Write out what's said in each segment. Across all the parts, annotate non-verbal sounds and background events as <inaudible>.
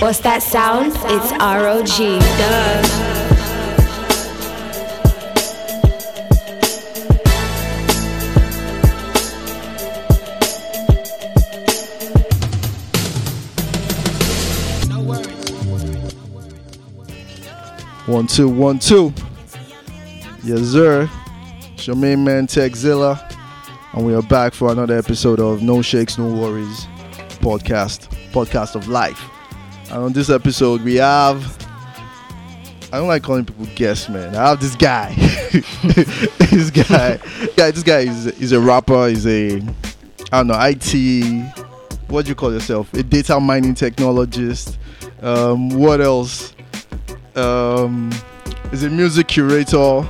What's that sound? It's ROG. Duh. One two one two. Yes, sir. It's your main man Techzilla, and we are back for another episode of No Shakes, No Worries podcast, podcast of life. And on this episode, we have. I don't like calling people guests, man. I have this guy. <laughs> this guy, yeah, this guy is is a rapper. He's a, I don't know, IT. What do you call yourself? A data mining technologist. Um, what else? um, is a music curator,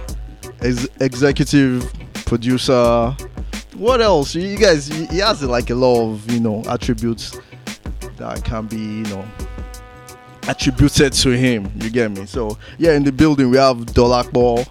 is executive producer. What else? You guys, he has like a lot of you know attributes that can be you know attributed to him. You get me? So yeah, in the building we have Dolakbo.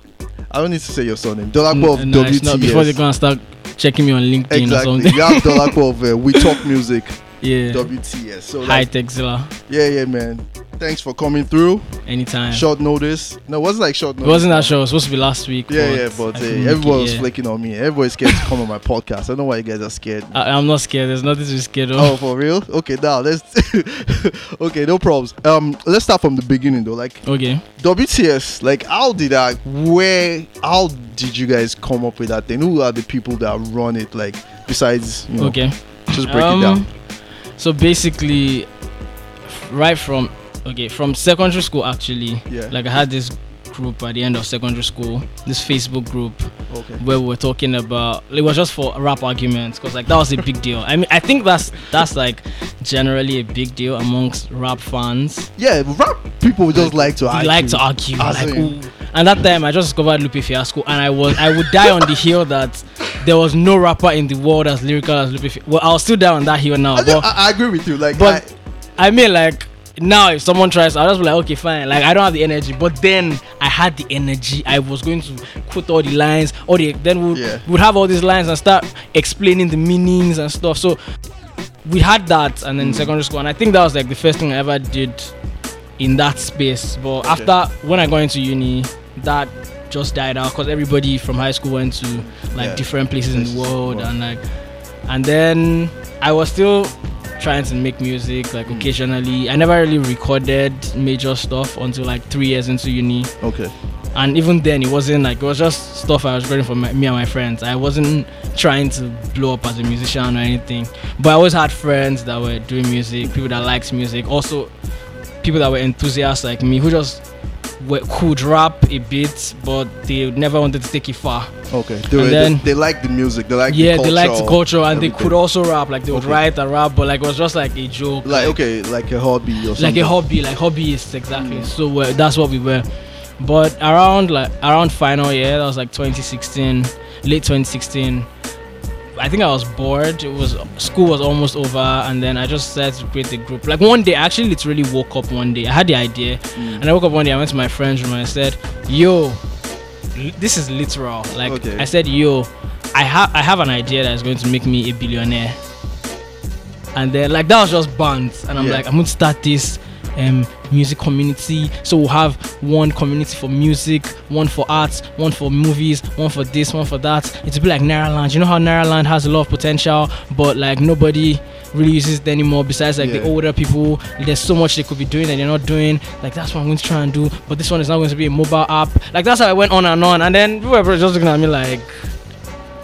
I don't need to say your surname. Dolakbo of N- no, it's not before they WTS. go and start checking me on LinkedIn or something. You have <laughs> Dolakbo of uh, We Talk Music yeah. WTS. So High tech Zilla. yeah, yeah, man. Thanks for coming through. Anytime. Short notice. No, it wasn't like short It notice. wasn't that show. It was supposed to be last week. Yeah, yeah, but I uh, everyone it, was yeah. flaking on me. Everybody's scared to come on my podcast. I don't know why you guys are scared. I, I'm not scared. There's nothing to be scared of. oh, for real? Okay, now let's. <laughs> okay, no problems. Um, let's start from the beginning though. Like Okay. WTS, like how did I? Where? How did you guys come up with that thing? Who are the people that run it? Like besides, you know, Okay. just break Um, it down. So basically, right from okay from secondary school actually, Yeah. like I had this group at the end of secondary school, this Facebook group Okay. where we were talking about it was just for rap arguments because like that was a big deal. I mean, I think that's that's like generally a big deal amongst rap fans. Yeah, rap people just like to argue. like to argue. Like, ooh. And that time I just discovered Lupe Fiasco and I was I would die on the hill that there was no rapper in the world as lyrical as Lupe Fiasco. Well, I'll still die on that hill now. I, But I, I agree with you. Like, but I mean like now if someone tries I'll just be like okay fine. Like I don't have the energy. But then I had the energy. I was going to quote all the lines. All the then we'd, Yeah. we'd have all these lines and start explaining the meanings and stuff. So we had that and then in secondary school. And I think that was like the first thing I ever did in that space. But Okay. after when I got into uni that just died out because everybody from high school went to like Yeah. different places in the in the world world. and like and then I was still trying to make music like Mm. occasionally. I never really recorded major stuff until like three years into uni, okay. and even then it wasn't like it was just stuff I was recording for my, me and my friends. I wasn't trying to blow up as a musician or anything, but I always had friends that were doing music, people that liked music, also people that were enthusiasts like me who just could rap a bit, but they never wanted to take it far. Okay. They, were- then- they like the music. They like yeah, the they liked the culture and they could also rap. Like they would Okay. write and rap, but like it was just like a joke. like okay, like a hobby or something. like a hobby, like hobbyists exactly. Mm. So uh, that's what we were. But around like around final year, that was like 2016, late 2016. I think I was bored. It was school was almost over, and then I just started to create the group. Like one day, I actually literally woke up one day. I had the idea, Mm. and I woke up one day. I went to my friend's room and I said, "Yo, this is literal." Like Okay. I said, "Yo, I have I have an idea that is going to make me a billionaire." And then like that was just bands, and I'm Yeah. like, I'm going to start this um, music community. So we'll have one community for music, one for arts, one for movies, one for this, one for that. It'll be like Nairaland. You know how Nairaland has a lot of potential, but like nobody really uses it anymore. Besides like Yeah. the older people, there's so much they could be doing that they're not doing. Like that's what I'm going to try and do. But this one is not going to be a mobile app. Like that's how I went on and on. And then people were just looking at me like.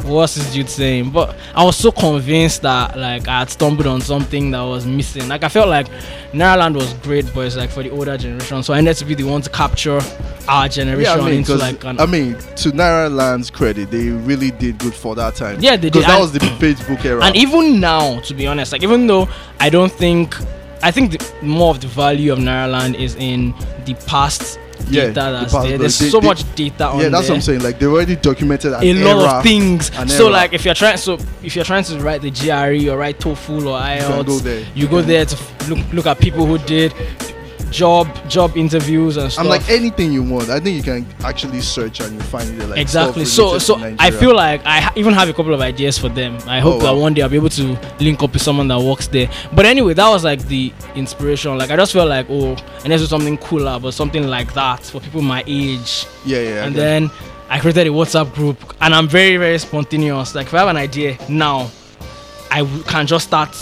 What's this dude saying? But I was so convinced that like I had stumbled on something that was missing. Like I felt like Nairaland was great, but it's like for the older generation. So I needed to be the one to capture our generation Yeah, I mean, into like an I mean, to Nairaland's credit, they really did good for that time. Yeah, they did. Because that And- was the Facebook era. and even now, to be honest, like even though I don't think I think the, more of the value of Nairaland is in the past Yeah, data the past- there. There's they- so they- much data on yeah, that's there. what I'm saying. Like they already documented a lot of things. So era. like if you're trying so if you're trying to write the GRE or write TOEFL or You go IELTS, there. you go there to look look at people who did job job interviews and stuff. I'm like anything you want. I think you can actually search and you find it like exactly. So so I feel like I even have a couple of ideas for them. I hope oh, that Oh, wow. one day I'll be able to link up with someone that works there. But anyway, that was like the inspiration. Like I just felt like oh, and this is something cooler, but something like that for people my age. yeah, yeah. and then I created a WhatsApp group, and I'm very very spontaneous. Like if I have an idea now, I w- can just start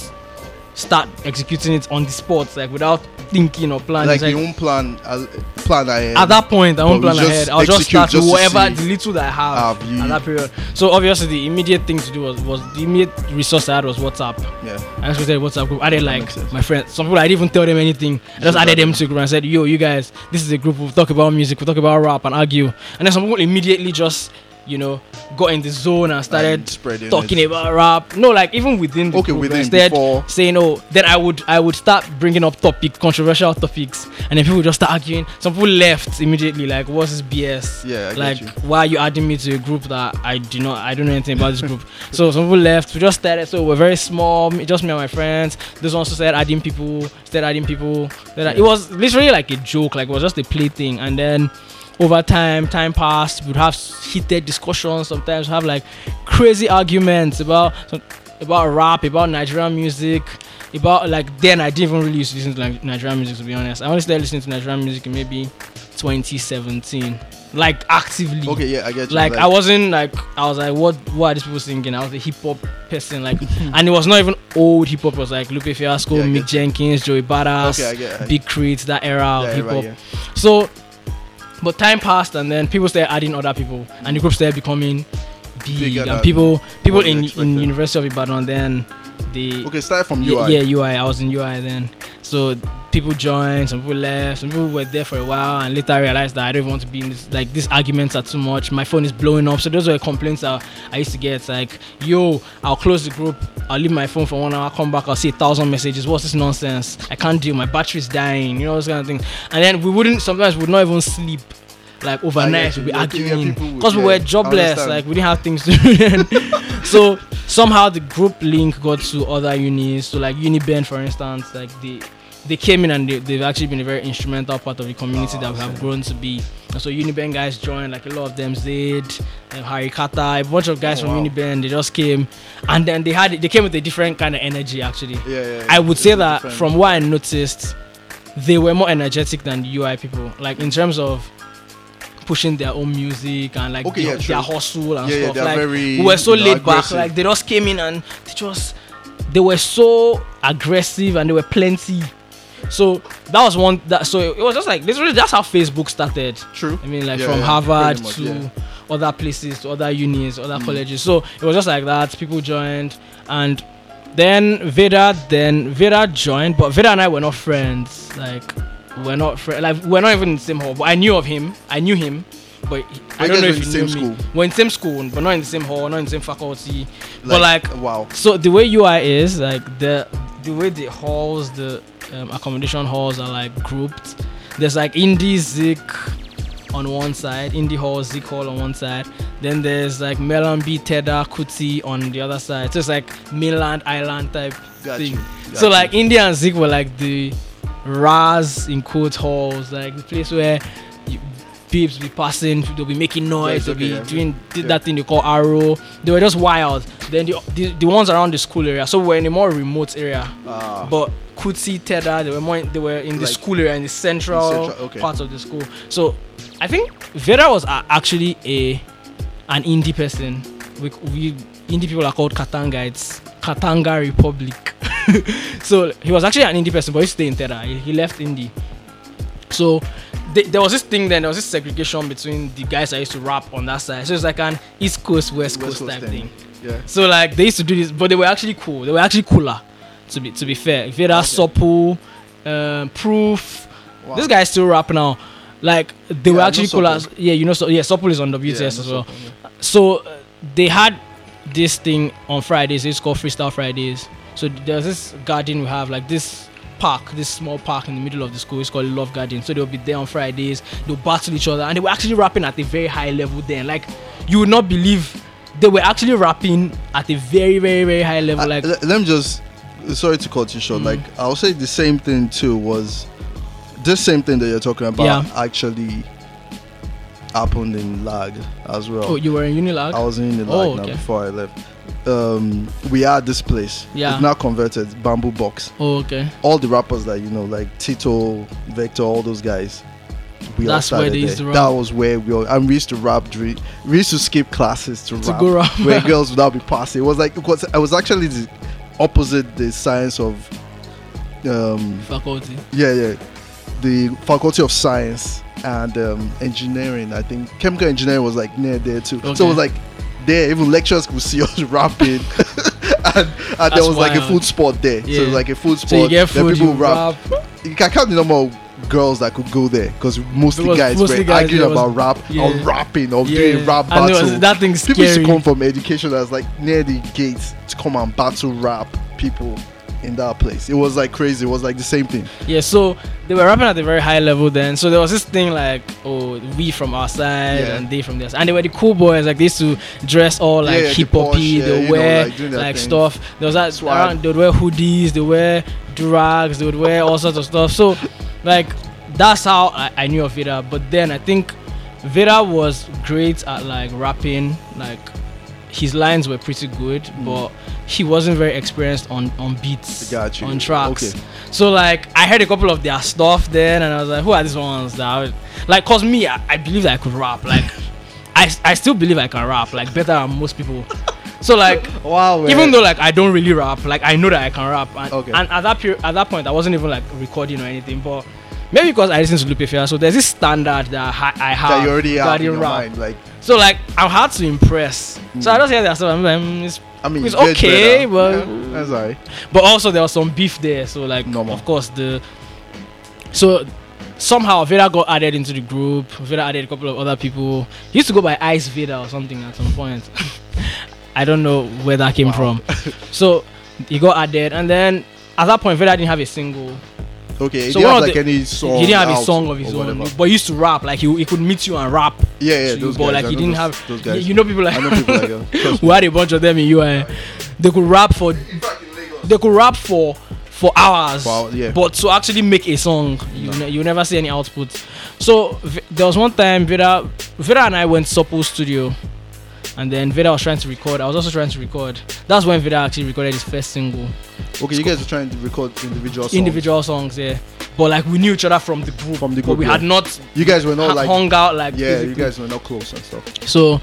start executing it on the spot, like without thinking or planning. like like, you won't plan uh, plan ahead. at that point, I won't plan ahead. I'll just start just whatever the little that I have have at that period. So obviously, the immediate thing to do was, was the immediate resource I had was WhatsApp. yeah. I just created WhatsApp group. Added like my friends. Some people I didn't even tell them anything. I just Just added them to a group and said, "Yo, you guys, this is a group. We'll talk about music. We'll talk about rap and argue." And then some people immediately just, you know, got in the zone and started And talking it. about rap. No, like even within the Okay, group, within, instead before. saying, "Oh," then I would I would start bringing up topic controversial topics, and then people would just start arguing. Some people left immediately, like, "What's this BS?" Yeah, I like why are you adding me to a group that I do not I don't know anything about this group. <laughs> so some people left. We just started. So we're very small. Just me and my friends. This one also started adding people. Started adding people. Then I- It was literally like a joke. Like it was just a play thing. And then over time, time passed. We'd have heated discussions. Sometimes have like crazy arguments about about rap, about Nigerian music. About like then I didn't even really used to listen to like Nigerian music to be honest. I only started listening to Nigerian music in maybe 2017, like actively. Okay, yeah, I get you. Like, I wasn't like I was like what what are these people singing? I was a hip hop person like <laughs> and it was not even old hip hop. It was like Lupe Fiasco, Yeah, Mick. Jenkins, Joey Badass, Okay, I get it. Big K.R.I.T., that era Yeah, of hip hop. yeah. So, but time passed and then people started adding other people and the group started becoming big Bigger and people people in in. University of Ibadan then they Okay, start from UI. yeah, UI. I was in UI then. So people joined, some people left, some people were there for a while, and later I realized that I don't want to be in this. Like these arguments are too much. My phone is blowing up. So those were complaints that I used to get. Like, yo, I'll close the group. I'll leave my phone for one hour. I'll Come back. I'll see a thousand messages. What's this nonsense? I can't deal. My battery's dying. You know those kind of things. And then we wouldn't. Sometimes we would not even sleep. Like overnight, we'd be Yeah, yeah, arguing because we were jobless. Like we didn't have things to do. <laughs> so somehow the group link got to other unis. So like Uniben, for instance, like they they came in and they, they've actually been a very instrumental part of the community that we have grown to be. And so Uniben guys joined, like a lot of them did, um, Harry Kata, a bunch of guys Oh, from wow. Uniben. They just came, and then they had they came with a different kind of energy actually. Yeah, yeah, yeah. I would say that different. from what I noticed, they were more energetic than the UI people. Like in terms of pushing their own music and like Okay, the- yeah, their hustle and Yeah, yeah, stuff. they're like very, we were so laid back. Like they just came in and they just they were so aggressive and they were plenty. So that was one that so it was just like literally that's how Facebook started. True. I mean, like Yeah, from yeah, Harvard much, to yeah. other places, to other unis, other Mm. colleges. So it was just like that. People joined, and then Veda, then Veda joined, but Veda and I were not friends. Like we're not friends. Like we're not even in the same hall. But I knew of him. I knew him, but he- I don't know if the knew same me. school? We're in the same school, but not in the same hall, not in the same faculty. but like wow. so the way UI is like the the way the halls, the um, accommodation halls are like grouped. There's like indie Zik on one side, indie hall, Zik hall on one side. Then there's like Mellanby, Tedder, Kuti on the other side. So it's like mainland island type Got thing. you. so like. India and Zik were like the Raz in quote halls, like the place where babes be passing, they'll be making noise, Yes, they'll be doing Yeah. that thing they call arrow. They were just wild. Then the, the the ones around the school area, so we're in a more remote area. Ah. But Kuti, Tedder, they were more in, they were in the Like- school area in the central, central, okay. parts of the school. So I think Vera was actually a an indie person. We, we indie people are called Katanga. It's Katanga Republic. <laughs> so he was actually an indie person, but he stayed in Tedder. He, he left indie. So th- there was this thing then, there was this segregation between the guys that used to rap on that side. So it's like an East Coast, West, West Coast, Coast type thing. thing. Yeah. So like they used to do this, but they were actually cool. They were actually cooler. To be to be fair, Vera Okay. Sopu, um, Proof. Wow. This guy's still rap now. Like they were Yeah, I actually cool as yeah, you know so yeah, Sopu is on WTS Yeah, as well. yeah. So uh, they had this thing on Fridays. It's called Freestyle Fridays. So there's this garden we have, like this park, this small park in the middle of the school. It's called Love Garden. So they'll be there on Fridays. They'll battle each other, and they were actually rapping at a very high level. Then, like you would not believe they were actually rapping at a very, very, very high level. Uh, Like le- let me just sorry to cut you short Mm. like i'll say the same thing too was this same thing that you're talking about Yeah. actually happened in lag as well. Oh, you were in Unilag? I was in the Oh, okay. before I left. Um, we had this place. Yeah. It's now converted bamboo box. Oh, okay. All the rappers that you know, like Tito, Vector, all those guys. We all That's where they used there. to That was where we all, and we used to rap. We used to skip classes to, To rap, go rap. where <laughs> girls would not be passing. It was like was, it was actually the opposite the science of um, Faculty. yeah, yeah. The faculty of science and um, engineering. I think chemical engineering was like near there too. So it was like there. Even lecturers could see <laughs> us rapping, <laughs> and, and there was like a food spot there. So Yeah. was like a food spot. So you get food, people you rap. rap. You can count the number of girls that could go there because mostly guys mostly were guys, arguing was- about rap or rapping or Yeah. doing rap battles. that thing's People used to come from education that's like near the gates to come and battle rap people in that place. It was like crazy. It was like the same thing. Yeah, so they were rapping at a very high level then. So there was this thing like, oh, we from our side Yeah. and they from theirs. And they were the cool boys. Like they used to dress all like Yeah, hip hoppy. yeah, they would know, wear like, like stuff. There was that Swag. around, they would wear hoodies. They would wear durags. They would wear all sorts of stuff. So like that's how I, I knew of Vida. But then I think Vida was great at like rapping. Like his lines were pretty good, but he wasn't very experienced on on beats, Mm. On tracks. Okay. So like I heard a couple of their stuff then, and I was like, who are these ones that I would, like? Cause me, I, I believe that I could rap. Like <laughs> I I still believe I can rap like better than most people. So like <laughs> Wow. even though like I don't really rap, like I know that I can rap. And, Okay. and at that period, at that point, I wasn't even like recording or anything, but. Maybe because I listen to Lupe Fiasco, so there's this standard that I, I have that you already have in rap. mind, like So like I'm hard to impress. So I just hear that stuff. I'm like, mm, it's I mean, It's okay, better. but- Yeah, that's alright. But also there was some beef there, so like Normal. of course the so somehow Vida got added into the group. Vida added a couple of other people. He used to go by Ice Vida or something at some point. <laughs> I don't know where that came from. <laughs> So he got added, and then at that point Vida didn't have a single. Okay, he So didn't have like the- any song. he didn't have a song of his own, whatever. but he used to rap. Like he, he could meet you and rap. Yeah, yeah, to you, those but like he didn't those, have. those guys. You know people like I know people like that. <laughs> We had a bunch of them in UI. They could rap for they could rap for for hours. Wow, yeah. But to actually make a song, you ne- you never see any output. So v- there was one time Vida Vida and I went to Supple Studio. And then Vida was trying to record. I was also trying to record. That's when Vida actually recorded his first single. Okay, you guys were trying to record individual songs. Individual songs, yeah. But like we knew each other from the group. From the But group, we yeah. had not You guys were not like. hung out like yeah, you guys were not close and stuff. So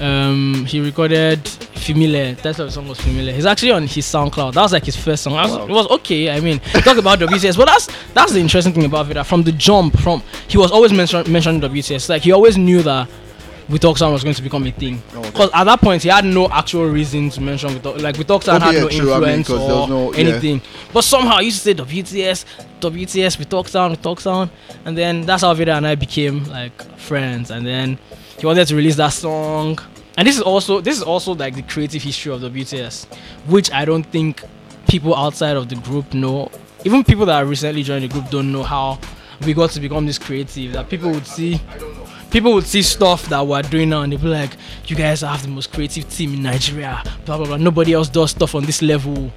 um, he recorded Familiar. That's how the song was Familiar. He's actually on his SoundCloud. That was like his first song. Was, Wow. It was okay. I mean, talk about WTS, but that's that's the interesting thing about Vida. From the jump, from he was always mention, mentioning WTS. Like he always knew that We Talk Sound was going to become a thing. Oh, okay. Because at that point he had no actual reason to mention We Like We Talk Sound Okay, had yeah, no true. I mean, influence there was or no- yeah. anything. But somehow he used to say WTS, WTS, We Talk Sound, We Talk Sound, and then that's how Vida and I became like friends. And then he wanted to release that song. And this is also this is also like the creative history of the WTS, which I don't think people outside of the group know. Even people that recently joined the group don't know how we got to become this creative. That people would see people would see stuff that we're doing now and they'd be like, You guys have the most creative team in Nigeria, blah blah blah. Nobody else does stuff on this level.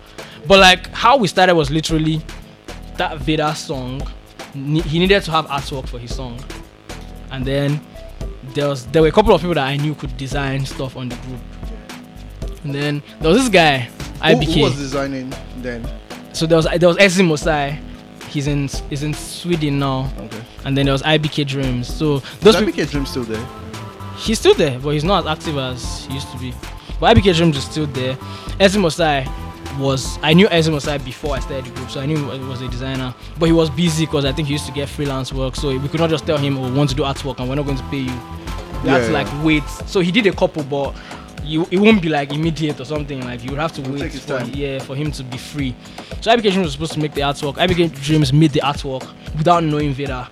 But like how we started was literally that Veda song. He needed to have artwork for his song. And then there was there were a couple of people that I knew could design stuff on the group. And then there was this guy, Who, IBK. who was designing then? so there was there was Ezzy Mosai. He's in he's in Sweden now. Okay. And then there was IBK Dreams. So those Is IBK Dreams still there? he's still there, but he's not as active as he used to be. But IBK Dreams is still there. Ezzy Mosai was I knew Ezzy Mosai before I started the group, so I knew he was a designer. But he was busy because I think he used to get freelance work, so we could not just tell him, "Oh, we want to do artwork and we're not going to pay you." That's had Yeah, like wait. So he did a couple, but you it won't be like immediate or something. Like you would have to It'll wait for yeah for him to be free. So IBK Dreams was supposed to make the artwork. IBK Dreams made the artwork without knowing Vida.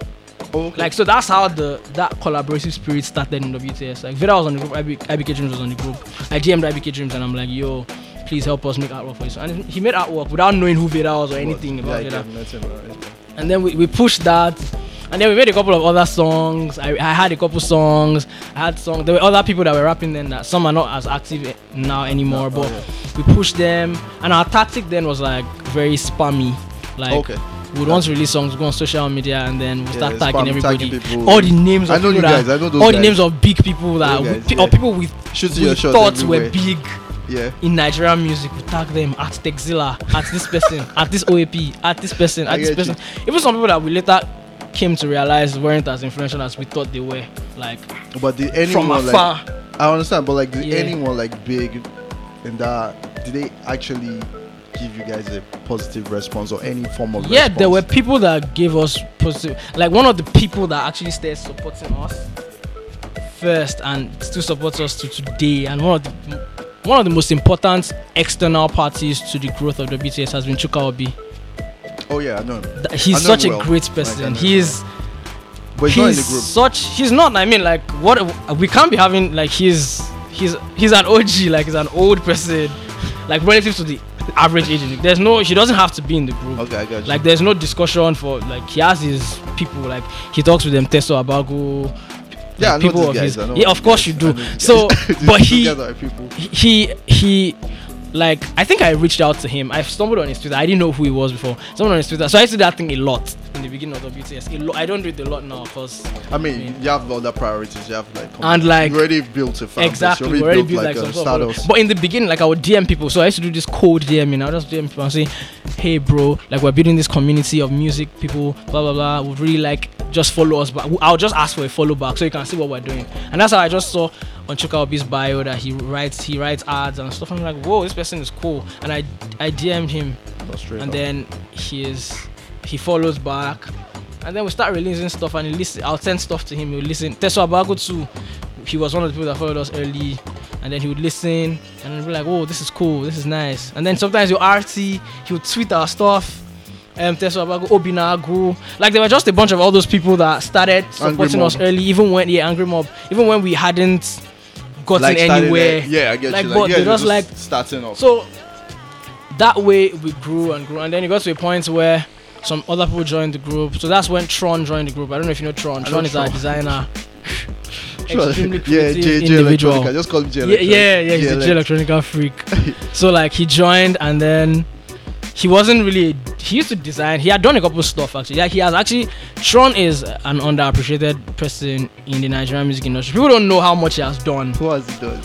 Oh, okay. Like so that's how the that collaborative spirit started in WTS. Like Vida was on the group, IB, IBK Dreams was on the group. I DM'd IBK Dreams and I'm like, yo, please help us make artwork for you. So, and he made artwork without knowing who Vida was or anything yeah, about Vida. get nothing, alright. And then we, we pushed that. And then we made a couple of other songs. I, I had a couple songs. I had songs. There were other people that were rapping then that some are not as active now anymore. No, oh, but we pushed them. And our tactic then was like very spammy. Like Okay. we'd want to release songs, go on social media, and then we start Yeah, tagging everybody. tagging all the names of I know people you that. I know those all guys. the names of big people that, guys, or people with, your shot everywhere. were big Yeah. in Nigerian music. We tag them at Techzilla, at this person, at this OAP, at this person, I at this get person. Even some people that we later came to realize weren't as influential as we thought they were. Like But did from anyone like afar. I understand, but like did Yeah. anyone like big in that did they actually give you guys a positive response or any form of Yeah, there were people that gave us positive. Like one of the people that actually started supporting us first and still supports us to today, and one of the one of the most important external parties to the growth of the BTS has been Chuka Obi. Oh yeah, I know. him. Th- I He's know such a well. great person. know He him is. But he's, not in the he's group. such. He's not. I mean, like what we can't be having. Like he's he's he's an OG. Like he's an old person. Like relative to the average age. There's no. He doesn't have to be in the group. Okay, I got you. Like there's no discussion for like he has his people like he talks with them Teso Abago. yeah, like, people of guys. his- yeah, of course you do. So, <laughs> but he- guys are people. He he like I think I reached out to him. I stumbled on his Twitter. I didn't know who he was before. Someone on his Twitter. So I used to do that thing a lot in the beginning of the BTS. A lot. I don't do it a lot now because I mean, mean- you have other priorities. You have like And, like- you already built a fan exactly already already built like, a some sort of status. but in the beginning like I would DM people so I used to do this cold DMing I would just DM people and say hey bro like we're building this community of music people blah blah blah would really like just follow us back I'll just ask for a follow back so you can see what we're doing and that's how I just saw on Chuka Obi's bio that he writes he writes ads and stuff I'm like whoa this person is cool and I I DM'd him and up. then he is he follows back. And then we start releasing stuff and he listen I'll send stuff to him. He'll listen. Teso Abago too. He was one of the people that followed us early. And then he would listen and be like oh this is cool. This is nice. And then sometimes your RT he would tweet our stuff. Um Teso Abago Obinagu like there were just a bunch of all those people that started supporting us early even when yeah Angry Mob. Even when we hadn't gotten like anywhere. there- Yeah, I get Like, you. but Like, yeah, they you're just, like- starting off. so that way we grew and grew, and then it got to a point where some other people joined the group. So that's when Tron joined the group. I don't know if you know Tron. I Tron know is our designer. <laughs> Extremely yeah, creative J, J individual. Electronica. Just call him J Yeah, Electronica. yeah, yeah. He's a Jay Electronica freak. <laughs> so like he joined, and then he wasn't really. He used to design. He had done a couple of stuff actually. Yeah, he has actually. Tron is an underappreciated person in the Nigerian music industry. People don't know how much he has done Who has he done?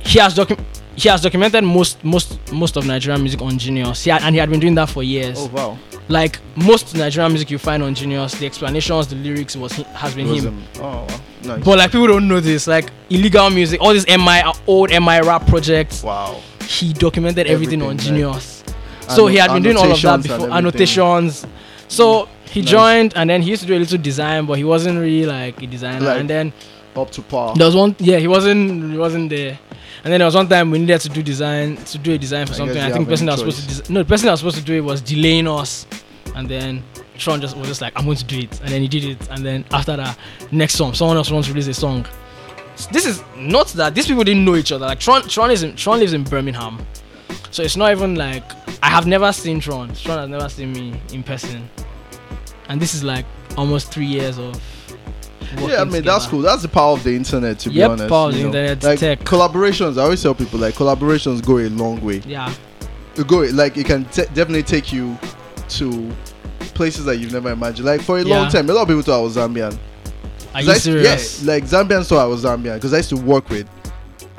he has docu- he has documented most most most of Nigerian music on Genius. He had, and he had been doing that for years. Oh wow. Like most Nigerian music you find on Genius, the explanations, the lyrics was has been Was him. him. Oh. Nice. But like people don't know this. Like illegal music, all these MI old MI rap projects, wow. he documented everything, on Everything, like- Genius. So he had been doing all of that before, annotations. So he Nice. joined, and then he used to do a little design, but he wasn't really like a designer. Like- and then Up to par. there was one, yeah, he wasn't, he wasn't there. And then there was one time we needed to do design, to do a design for I something. I think the person that was supposed to, desi- no, the person that was supposed to do it was delaying us. And then Sean just was just like, I'm going to do it. And then he did it. And then after that, next song, someone else wants to release a song. This is not that these people didn't know each other. Like Tron, Tron is in, Tron lives in Birmingham, so it's not even like I have never seen Tron. Tron has never seen me in person, and this is like almost three years of. Yeah, I mean that's cool. That's the power of the internet, to be Yep, honest. power of you the know. internet, Like tech. collaborations, I always tell people like collaborations go a long way. Yeah, It go like it can te- definitely take you to places that you've never imagined. Like for a Yeah. long time, a lot of people thought I was Zambian. are you I serious? Yeah, like Zambians thought I was Zambian because I used to work with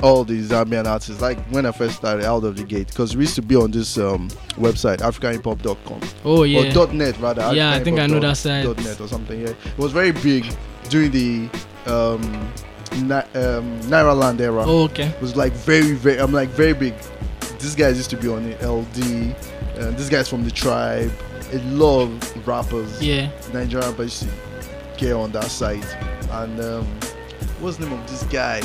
all these Zambian artists. Like when I first started out of the gate, because we used to be on this um, website, AfricanHipHop.com oh yeah. or dot .net rather. Yeah, I think I know that site. Dot .net or something. Yeah, it was very big during the um, Ni- um, Nairaland era. oh, okay. It was like very, very. I'm like very big. This guys used to be on the LD. Uh, this guy's from the tribe. A lot of rappers, Yeah. Nigerian rappers, get on that site. And um, what's the name of this guy?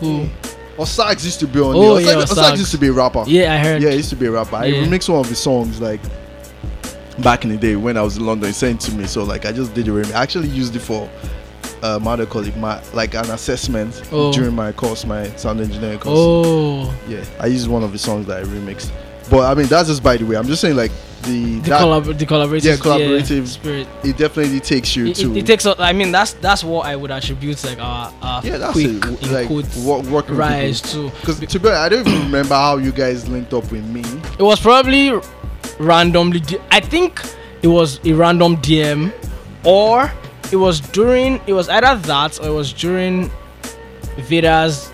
Who? Osax used to be on. Oh, there. yeah, Osax. used to be a rapper. Yeah, I heard. Yeah, he used to be a rapper. I Yeah. remixed one of his songs like back in the day when I was in London. He sent it to me, so like I just did a remix. I actually used it for um, how do call it, my like an assessment Oh. during my course, my sound engineering course. Oh, Yeah, I used one of his songs that I remixed. But I mean, that's just by the way. I'm just saying like the, the, that collab- the collaborative, Yeah, collaborative. spirit. it definitely takes you It, to it, it takes. a- I mean, that's that's what I would attribute like our, our yeah, that's quick it. Like quotes wo- working rise to. Because to be honest, I don't even remember how you guys linked up with me. It was probably randomly. I think it was a random DM, or it was during. It was either that or it was during Veda's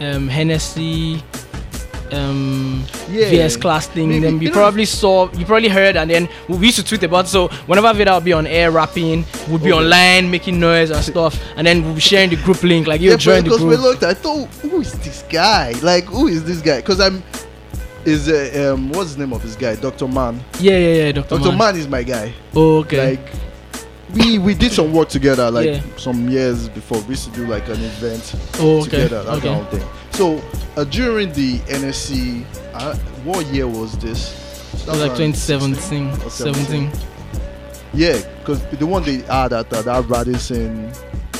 um, Hennessy um Yeah. VS class thing. Maybe. Then you You know- probably saw, you probably heard, and then we used to tweet about. it. So whenever Veda would be on air rapping, would be Okay. online making noise and stuff, and then we'll be sharing the group link. Like you yeah, join the because we looked, I thought, who is this guy? Like, who is this guy? Because I'm, is uh, um, what's the name of this guy? Dr. Man. yeah, yeah, yeah, Doctor Dr. Man. Man is my guy. Oh, okay. Like, we we did some work together, like Yeah. some years before. We used to do like an event oh, okay. together, that okay. kind of thing. So uh, during the NSC, uh, what year was this? It was like 2017, or 17. Yeah, because the one they had at uh, that Radisson,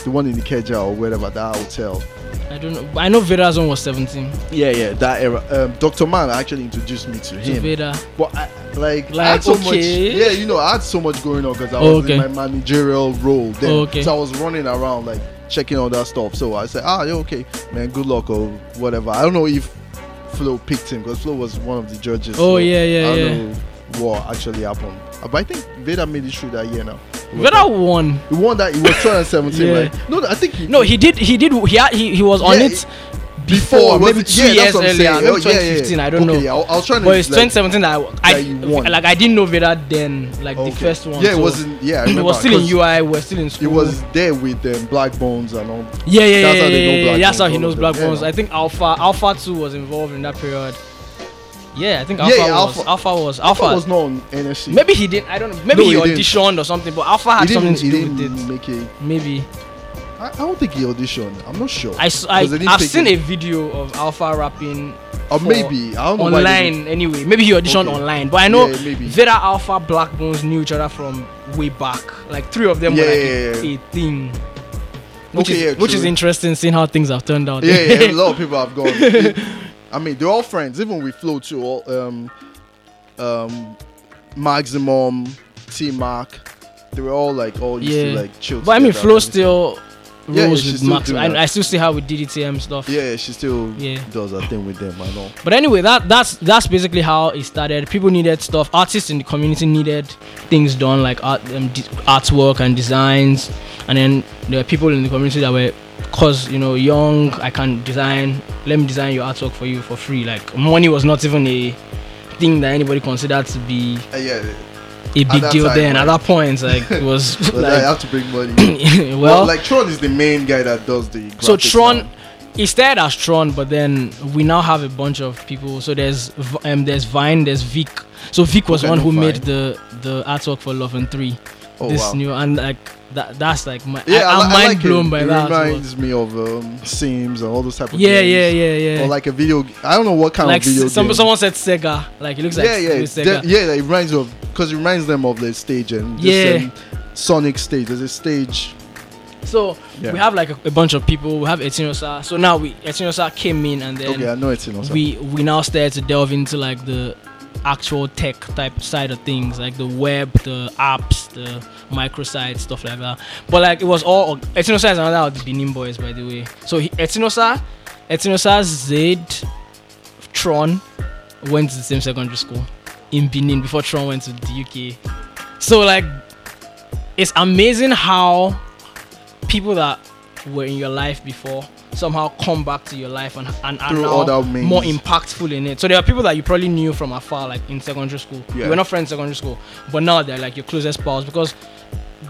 the one in the Ikeja or wherever that hotel. I don't know. I know Veda's one was 17. Yeah, yeah, that era. Um, Dr. Man actually introduced me to him. Veda. But I, like, I had so much. Yeah, you know, I had so much going on because I Oh, was okay. in my managerial role then. Oh, okay. So I was running around like checking all that stuff. So I said, ah, yeah, okay, man, good luck or whatever. I don't know if Flo picked him because Flo was one of the judges. Oh, so yeah, yeah, I don't yeah. know what actually happened. Uh, But I think Veda made it through that year now. Veda won. He won that. He was 2017, Yeah. right? No, I think he. No, he did. He did. He had, he, he was on Yeah, it before, was maybe two yeah, years earlier. saying. Maybe Oh, yeah, yeah, 2015. yeah. I don't okay, know. Yeah, I, I was trying to. But it's like, 2017 that I. I like. I didn't know Veda then, like the first one. Yeah, it so wasn't. Yeah, I It was still in UI. We're still in school. was there with um, Black Bones and all. Yeah, yeah, That's yeah, how they know yeah, yeah, Black That's how he knows Black Bones. yeah. I think Alpha Alpha Two was involved in that period. Yeah, I think Yeah, Alpha yeah, was Alpha- Alpha, was Alpha Alpha. was not on NSC. maybe he didn't. I don't know. Maybe No, he, he auditioned or something. But Alpha had something to do with it. make it. Maybe I, I don't think he auditioned. I'm not sure. I, I I've seen it. a video of Alpha rapping or maybe I don't know why online anyway. Maybe he auditioned Okay. online. But I know Yeah, maybe. Vera Alpha Black Bones knew each other from way back. Like three of them were like yeah, a, yeah. a thing. Which Okay, is yeah, which is interesting seeing how things have turned out. Yeah, yeah, a lot of <laughs> people have gone. I mean, they're all friends. Even with Flo too. All, um, um, Maximum, T Mark, they were all like all used to like chill. But I mean, together Flo and still Yeah, yeah, with still Max. I. I still see her with DDTM stuff. Yeah, she still Yeah. does her thing with them. I know. But anyway, that that's that's basically how it started. People needed stuff. Artists in the community needed things done like art, um, artwork and designs. And then there were people in the community that were, cause you know, young. I can design. Let me design your artwork for you for free. Like money was not even a thing that anybody considered to be Uh, yeah, a big deal time, then. At that point, like it <laughs> was but I have to bring money. <coughs> well, well, like Tron is the main guy that does the. so Tron, now. it started as Tron, but then we now have a bunch of people. So there's um, there's Vine, there's Vic. So Vic was Okay, one who made the the artwork for Love and Three. Oh this wow. new and like that that's like my yeah, I, am mind like blown it. by it that. reminds me of um, Sims and all those type of Yeah, games. yeah, yeah, yeah. Or like a video. I don't know what kind like of video some, game. someone said Sega. Like it looks like yeah, yeah, with Sega. de- yeah. It reminds of because it reminds them of the stage and Yeah. um, Sonic stage. There's a stage. So Yeah. we have like a, a bunch of people. We have Etinosa. So now we Etinosa came in and then okay, I know. Also. we we now started to delve into like the actual tech type side of things like the web the apps the microsite stuff like that. But like it was all etinosa is another of the benin boys by the way. So etinosa etinosa zed tron went to the same secondary school in benin before tron went to the uk so like it's amazing how people that were in your life before somehow come back to your life and, and are now more impactful in it. So there are people that you probably knew from afar, like in secondary school. Yeah. You were not friends in secondary school, but now they're like your closest pals because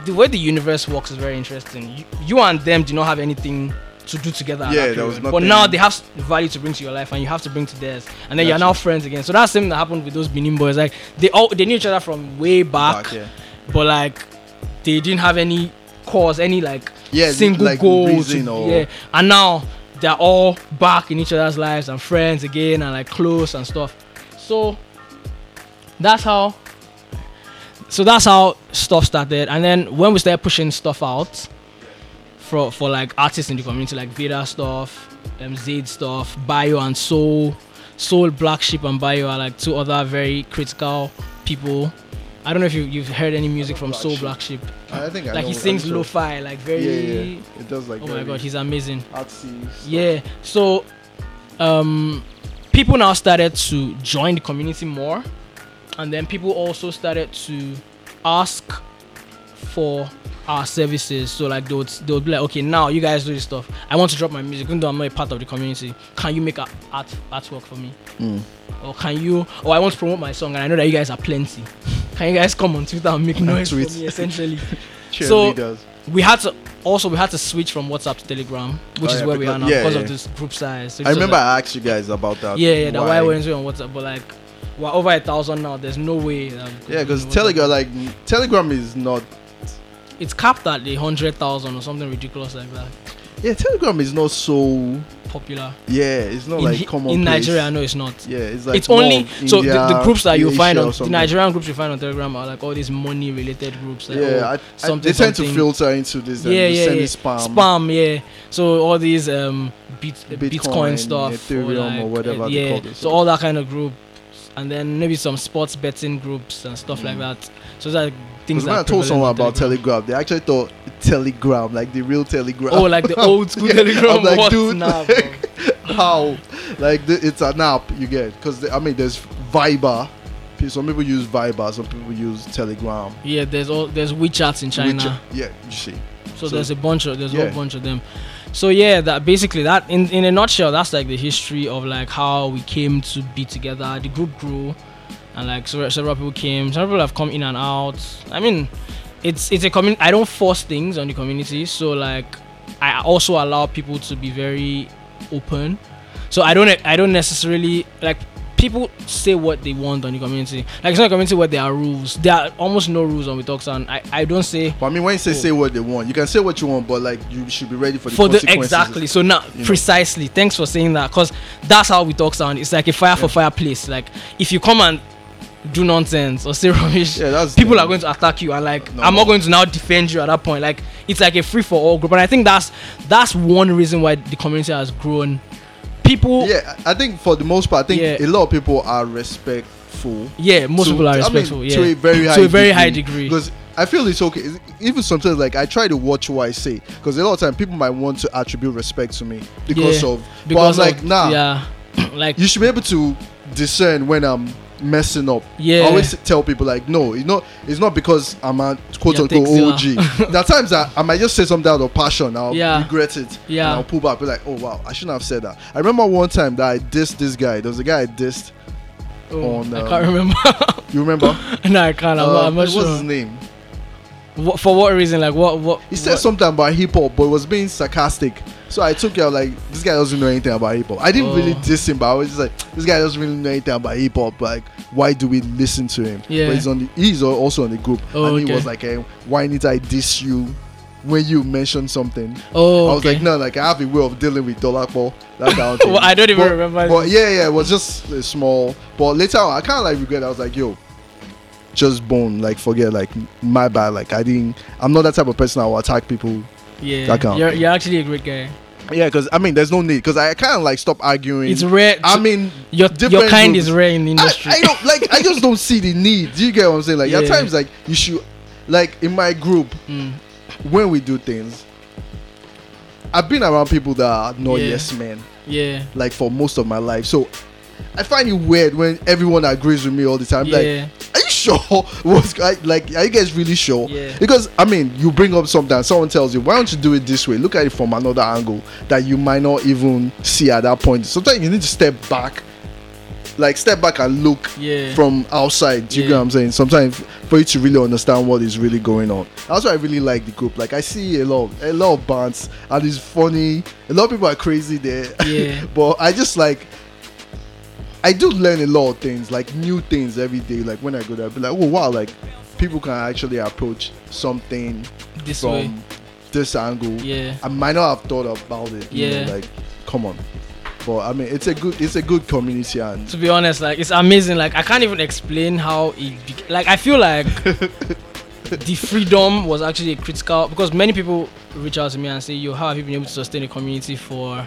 the way the universe works is very interesting. You, you and them do not have anything to do together. Yeah, there was period. But now they have value to bring to your life, and you have to bring to theirs, and then you're Gotcha. now friends again. So that's something that happened with those Benin boys. Like they all they knew each other from way back, Back, yeah. but like they didn't have any cause, any like Yeah, single like goal. reason to- or- yeah, and now they're all back in each other's lives and friends again and like close and stuff. So that's how. So that's how stuff started, and then when we started pushing stuff out for for like artists in the community, like Veda stuff, um, Zaid stuff, Bio and Soul, Soul Black Sheep and Bio are like two other very critical people. I don't know if you, you've heard any music from Black Soul Sheep. Black Sheep. I think I Like know, he sings lo-fi, like very. Yeah, yeah. It does like. Oh my god, he's amazing. artsy. Yeah. So, um, people now started to join the community more, and then people also started to ask for our services. So like they would they would be like, okay, now you guys do this stuff. I want to drop my music, even though I'm not a part of the community. Can you make a art artwork for me? Mm. Or can you? Or I want to promote my song, and I know that you guys are plenty. <laughs> Can you guys come on Twitter and make noise for me? Essentially, <laughs> So, we had to. Also, we had to switch from WhatsApp to Telegram, which Oh, is yeah, where we are now yeah, because yeah. of this group size. So I remember like- I asked you guys about that. yeah, yeah, that why Wednesday on WhatsApp, but like we're over a thousand now. There's no way. That Yeah, because Telegram, like Telegram, is not. it's capped at the hundred thousand or something ridiculous like that. Yeah, Telegram is not so. Popular Yeah, it's not in, like common. in Nigeria. No, it's not. Yeah, it's like it's only so the, the groups that you find on the. Nigerian groups you find on Telegram are like all these money related groups. Like, Yeah, oh, I, I, something, they tend to filter into this. and yeah, yeah, yeah. spam. Spam, yeah. So all these um bit, Bitcoin, Bitcoin, stuff, Ethereum or whatever uh, they yeah. call this So all that kind of group, and then maybe some sports betting groups and stuff like Mm. that. So that like things Because when I told someone about on Telegram, they actually thought Telegram, like the real Telegram. Oh, like the <laughs> old school Yeah, Telegram. I'm like, what dude, now, bro? how? Like the, it's an app you get because I mean there's Viber. Some people use Viber, some people use Telegram. Yeah, there's all there's WeChats in China. Which, uh, yeah, you see. So, So- there's a bunch of there's a whole bunch of them. So yeah, that basically that in in a nutshell, that's like the history of like how we came to be together. The group grew, and like several, several people came. Several people have come in and out. I mean, it's it's a community. I don't force things on the community, so like I also allow people to be very open. So I don't I don't necessarily like people say what they want on the community. Like it's not a community where there are rules. There are almost no rules on We Talk Sound. I I don't say But I mean, when you say Oh. say what they want, you can say what you want, but like you should be ready for the for the exactly so now you know. precisely thanks for saying that because that's how we talk sound it's like a fire for fireplace. like if you come and do nonsense or say <laughs> rubbish Yeah, that's people are going to attack you and like No, i'm not going to now defend you at that point like it's like a free for all group and i think that's that's one reason why the community has grown people yeah, I think for the most part, I think Yeah. a lot of people are respectful. Yeah, most to- people are I mean, respectful yeah to a very high to a very high degree Because I feel it's okay. Even sometimes, like I try to watch what I say, because a lot of time people might want to attribute respect to me because Yeah, of. because but I'm like, nah. yeah <clears throat> like You should be able to discern when I'm messing up. yeah I always tell people like, no, it's not. It's not because I'm a quote unquote OG. <laughs> there are times that I might just say something out of passion. I'll Yeah. regret it. Yeah. And I'll pull back. Be like, oh wow, I shouldn't have said that. I remember one time that I dissed this guy. There was a guy I dissed. Oh, on, i um, can't remember <laughs> You remember? <laughs> no i can't i'm, Uh, I'm not what's his name? What, for what reason like what what He said what- something about hip hop, but it was being sarcastic. So I took it out like this guy doesn't know anything about hip hop. I didn't really Oh. diss him, but I was just like, this guy doesn't really know anything about hip hop. Like, why do we listen to him? Yeah. But he's on the he's also on the group, Oh, and he was like, eh, why need I diss you when you mention something? oh I was okay. like, no, like I have a way of dealing with dollar ball. That kind of <laughs> thing. Well, I don't even But- remember But yeah, yeah, it was just a small. But later on, I kind of like regret. I was like, yo. Just bone, like forget, like my bad. Like I didn't. I'm not that type of person. I will attack people Yeah, That kind you're, you're actually a great guy. Yeah, because I mean, there's no need. Because I kind of like stop arguing. It's rare. I mean, your your kind groups. is rare in the industry. I don't like. I just don't see the need. Do you get what I'm saying? Like at times, like you should, like in my group Mm. when we do things. I've been around people that are not Yeah. yes men, Yeah, like for most of my life. So I find it weird when everyone agrees with me all the time. Like, are you sure? <laughs> What's like? Are you guys really sure? Yeah. Because I mean, you bring up something, and someone tells you, "Why don't you do it this way?" Look at it from another angle that you might not even see at that point. Sometimes you need to step back, like step back and look yeah. from outside. Do you Yeah. get what I'm saying? Sometimes for you to really understand what is really going on. That's why I really like the group. Like I see a lot, a lot of bands, and it's funny. A lot of people are crazy there. Yeah. <laughs> but I just like. I do learn a lot of things, like new things every day. Like when I go there, I be like, oh wow, like people can actually approach something this from way. this angle. Yeah, I might not have thought about it. Yeah. know, like come on. But I mean, it's a good, it's a good community, and to be honest, like it's amazing. Like I can't even explain how it. Like I feel like <laughs> the freedom was actually a critical because many people reach out to me and say, "Yo, how have you been able to sustain a community for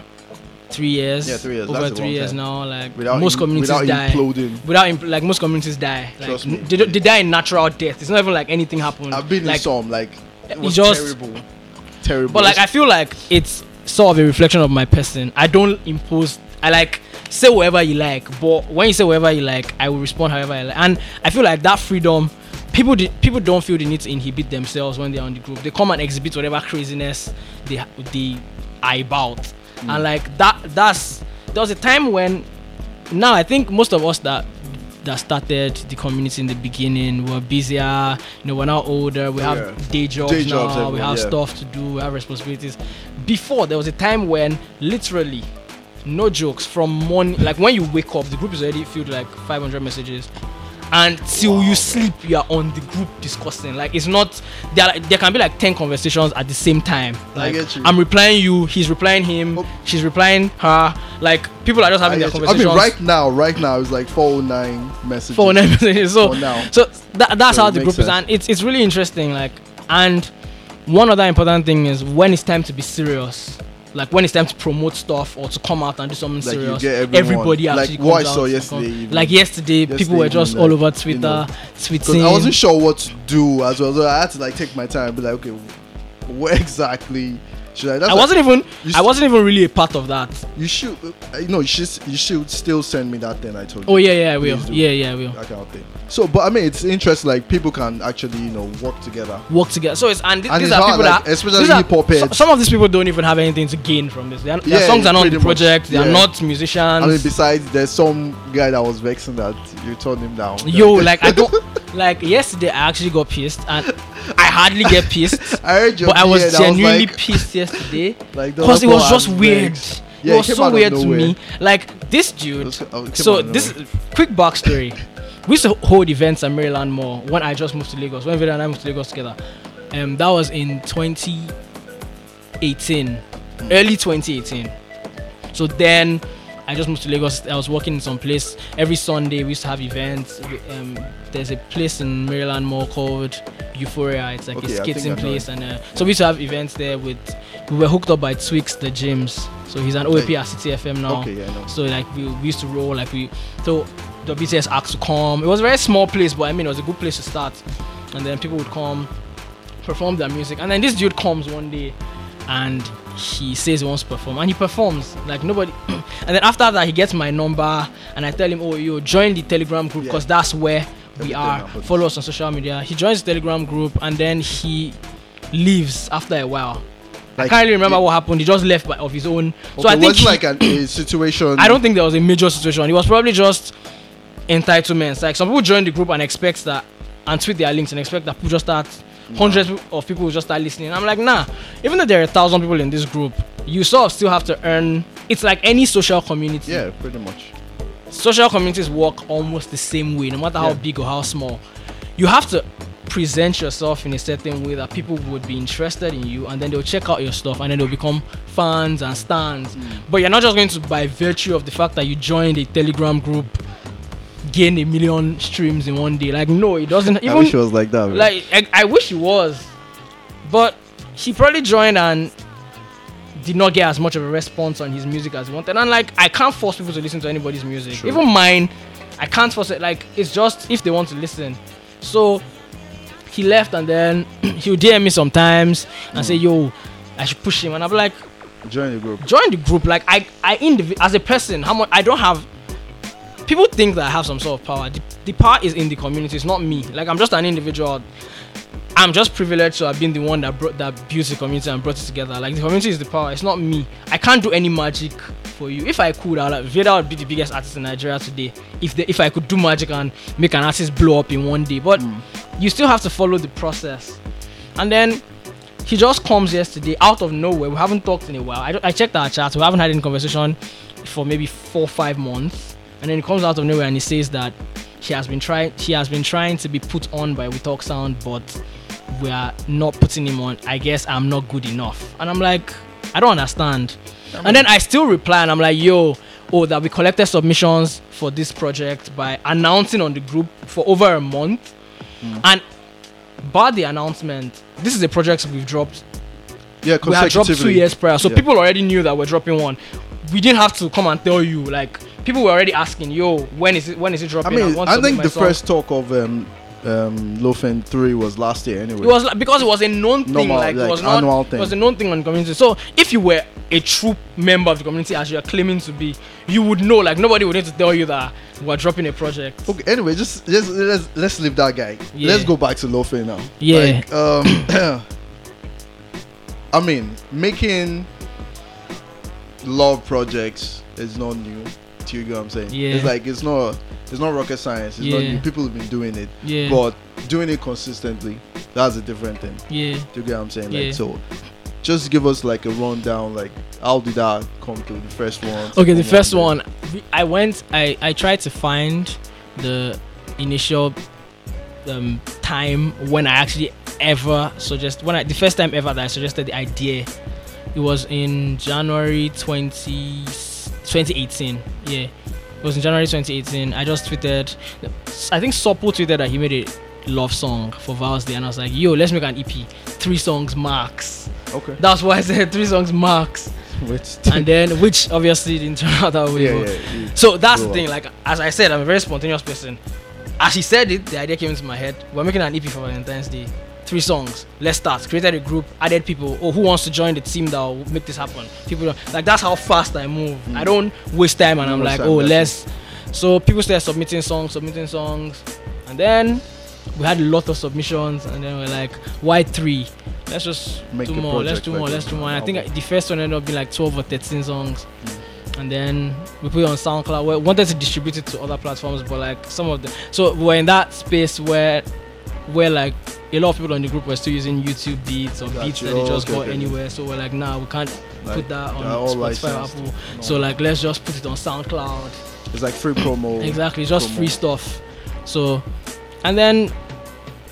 three years? Yeah, three years. Over That's three years time. now. Like without most communities without die." imploding. Without like most communities die, like Trust me. they, they die in natural death. It's not even like anything happened. I've been like, in some like it was just- terrible, terrible. But like I feel like it's sort of a reflection of my person. I don't impose. I like say whatever you like. But when you say whatever you like, I will respond however I like. And I feel like that freedom, people di- people don't feel the need to inhibit themselves when they're on the group. They come and exhibit whatever craziness they they are about. Hmm. And like that, that's there was a time when now I think most of us that that started the community in the beginning were busier. You know, we're now older. We have day jobs Day now. jobs, we have yeah. stuff to do. We have responsibilities. Before there was a time when literally, no jokes, from morning like when you wake up, the group is already filled like 500 messages. And till you sleep, you are on the group discussing. Like it's not there. Are, there can be like ten conversations at the same time. I Like get you. I'm replying you, he's replying him, Oh. she's replying her. Like people are just having their you. I mean, right now, right now, it's like 409 messages. for nine messages. Oh <laughs> so, now. so that, that's So how the group is, and it's it's really interesting. Like, and one other important thing is when it's time to be serious. Like when it's time to promote stuff or to come out and do something Like, serious, everybody Like actually what I saw yesterday evening. Like yesterday, people were just all like, over you Twitter, know, tweeting. I wasn't sure what to do as well. So I had to like take my time and be like, okay, what exactly should I? That's I wasn't even. I wasn't even really a part of that. You should, uh, you you should, you should still send me that thing I told you. Oh yeah, yeah, I will. Yeah, yeah, I will. That kind of thing. So, but I mean, it's interesting. Like people can actually, you know, work together. Work together. So it's and, th- And these it's are hard, people like, that especially are- hip-hop so- some of these people don't even have anything to gain from this. Their, their Yeah, songs are not the pretty much. project. They are not musicians. I mean, besides, there's some guy that was vexing that you turned him down. Yo, like I don't <laughs> like yesterday. I actually got pissed, and hardly get pissed, <laughs> I heard your but I was genuinely like, pissed yesterday <laughs> like because it was just weird. vexed. it was so weird to me. Like this dude. Was- oh, So this quick backstory. We used to hold events at Maryland Mall when I just moved to Lagos. When Vader and I moved to Lagos together, um, that was in 2018, early 2018. So then I just moved to Lagos. I was working in some place every Sunday. We used to have events. Um, there's a place in Maryland Mall called Euphoria. It's like Okay, a skating place, and uh, so we used to have events there. With we were hooked up by Twix the gyms. So he's an OAP at City FM now. Okay, yeah. So like we, we used to roll like we so the BTS asked to come. It was a very small place, but I mean it was a good place to start. And then people would come, perform their music, and then this dude comes one day, and he says he wants to perform, and he performs like nobody. <clears throat> and then after that, he gets my number, and I tell him, oh yo, join the Telegram group Yeah. because that's where we Everything are. happens. Follow us on social media. He joins the Telegram group, and then he leaves after a while. I can't really remember it- what happened. He just left by, of his own. Okay, so I think was like an, a situation. I don't think there was a major situation. It was probably just entitlements. Like some people join the group and expect that and tweet their links and expect that people just start hundreds of people will just start listening. I'm like, nah. Even though there are a thousand people in this group, you sort of still have to earn. It's like any social community. Yeah, pretty much. Social communities work almost the same way, no matter how Yeah. big or how small. You have to present yourself in a certain way that people would be interested in you and then they'll check out your stuff and then they'll become fans and stands. Mm. But you're not just going to by virtue of the fact that you joined a telegram group gain a million streams in one day. Like no, it doesn't Even, <laughs> I wish it was like that. man. like I, I wish he was. But he probably joined and did not get as much of a response on his music as he wanted. And like I can't force people to listen to anybody's music. True. Even mine, I can't force it. Like it's just if they want to listen. So he left and then <clears throat> he'll DM me sometimes and say, hmm. Yo, I should push him. And I'm like, join the group. join the group. Like I, I indiv- as a person, how much I don't have. People think that I have some sort of power. The, the power is in the community. It's not me. Like I'm just an individual. I'm just privileged to have been the one that brought that built the community and brought it together. Like the community is the power. It's not me. I can't do any magic for you. If I could, I'd Vader would be the biggest artist in Nigeria today. If the, if I could do magic and make an artist blow up in one day, but mm. you still have to follow the process. And then he just comes yesterday out of nowhere. We haven't talked in a while. I, I checked our chat. We haven't had any conversation for maybe four five months. And then he comes out of nowhere and he says that he has been trying. He has been trying to be put on by We Talk Sound, but we are not putting him on. I guess I'm not good enough. And I'm like, I don't understand. And then I still reply and I'm like, yo, oh, that we collected submissions for this project by announcing on the group for over a month. And by the announcement, this is a project we've dropped. Yeah, We had dropped two years prior, so Yeah. people already knew that we're dropping one. We didn't have to come and tell you. Like people were already asking, "Yo, when is it? When is it dropping?" I dropping?" mean, want I think the song." first talk of um, um, Lofen Three was last year anyway. It was like, because it was a known thing, Normal, like, like, it was not, annual it was a known thing on the community. So if you were a true member of the community as you are claiming to be, you would know. Like nobody would need to tell you that we're dropping a project. Okay. Anyway, just just let's let's leave that guy. Yeah. Let's go back to Lofe now. Yeah. Like, um, <coughs> I mean, making love projects is not new. You get what I'm saying? Yeah. It's like it's not it's not rocket science. It's not Yeah. new. People have been doing it, Yeah. but doing it consistently, that's a different thing. yeah. Do you get what I'm saying? Like Yeah. so. Just give us like a rundown, like how did that come to the first one? Okay, the first one, I went, I, I tried to find the initial um, time when I actually ever suggest when I the first time ever that I suggested the idea. It was in January 20, 2018. Yeah, it was in January 2018. I just tweeted, I think Sopo tweeted that he made a love song for Vows Day, and I was like, yo, let's make an EP, three songs max. Okay. That's why I said three songs max <laughs> Which and then which obviously didn't turn out that way. yeah, yeah, yeah. So that's the thing. Like as I said, I'm a very spontaneous person. As he said it, the idea came into my head. We're making an EP for Valentine's Day. Three songs. Let's start. Created a group. Added people. Oh, who wants to join the team that will make this happen? People like that's how fast I move. I don't waste time, and I'm like, oh, let's. So people started submitting songs, submitting songs, and then we had a lot of submissions, and then we're like, why three? Let's just Make do more. Let's do like more. Let's do more. And I think the first one ended up being like 12 or 13 songs. Mm. And then we put it on SoundCloud. We wanted to distribute it to other platforms, but like some of the so we're in that space where where like a lot of people on the group were still using YouTube beats or Gotcha. beats that they just okay, got okay. anywhere. So we're like, nah, we can't Like, put that on Spotify. Apple. No. So like, let's just put it on SoundCloud. it's like free promo. <clears throat> Exactly, just promo. free stuff. So, and then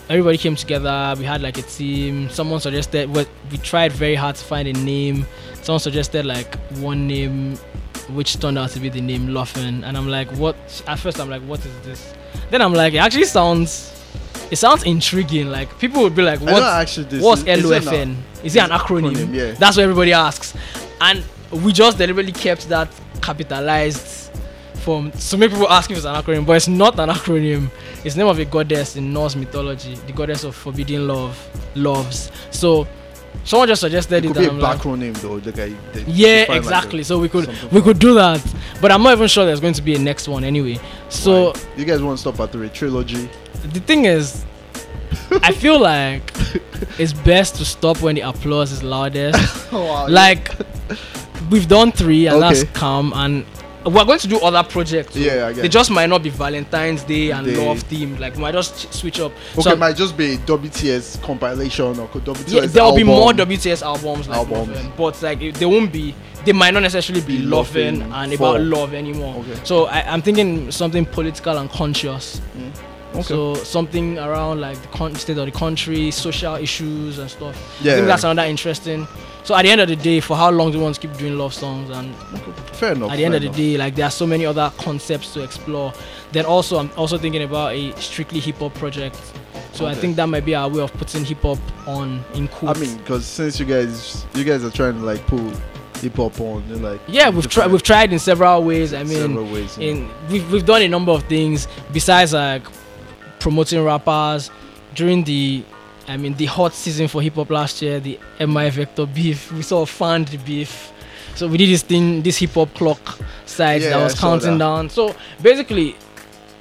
everybody came together. We had like a team. Someone suggested. Well, we tried very hard to find a name. Someone suggested like one name, which turned out to be the name Luffin. And I'm like, what? At first, I'm like, what is this? Then I'm like, it actually sounds. It sounds intriguing. Like people would be like, what? actually What's is- is LOFN? Is it an acronym? acronym, yeah. That's what everybody asks. And we just deliberately kept that capitalized from to make people ask if it's an acronym, but it's not an acronym. It's the name of a goddess in Norse mythology, the goddess of forbidden love, loves. So someone just suggested It it. could be a like, backronym though. The guy. they- yeah, find, like, exactly. so we could we could do that, but I'm not even sure there's going to be a next one anyway. So you guys want to stop at three trilogy? the thing is, I <laughs> feel like it's best to stop when the applause is loudest. <laughs> like we've done three and that's Okay. calm and we're going to do other projects so Yeah, I get they just might not be valentine's day and love themed like we might just switch up. Okay, so it might just be WTS compilation or WTS. yeah, there'll be more wts albums like Albums. Lovin', but like they won't be they might not necessarily be, Be loving Lovin' and for- about love anymore. Okay. so I, i'm thinking something political and conscious mm. Okay. so something around like the con- state of the country, social issues and stuff. Yeah, I Yeah. think that's another interesting. So at the end of the day, for how long do you want to keep doing love songs? And fair enough. at the end of the enough. day, like there are so many other concepts to explore. Then also, I'm also thinking about a strictly hip hop project. So I think that might be our way of putting hip hop on in I mean, because since you guys, you guys are trying to like pull hip hop on, you're like yeah, we've tried. We've tried in several ways. I mean, ways. know. in we've, we've done a number of things besides like promoting rappers during the I mean the hot season for hip hop last year, the MI Vector beef. We sort of fanned the beef. So we did this thing, this hip hop clock site Yeah, that was counting that. down. So basically,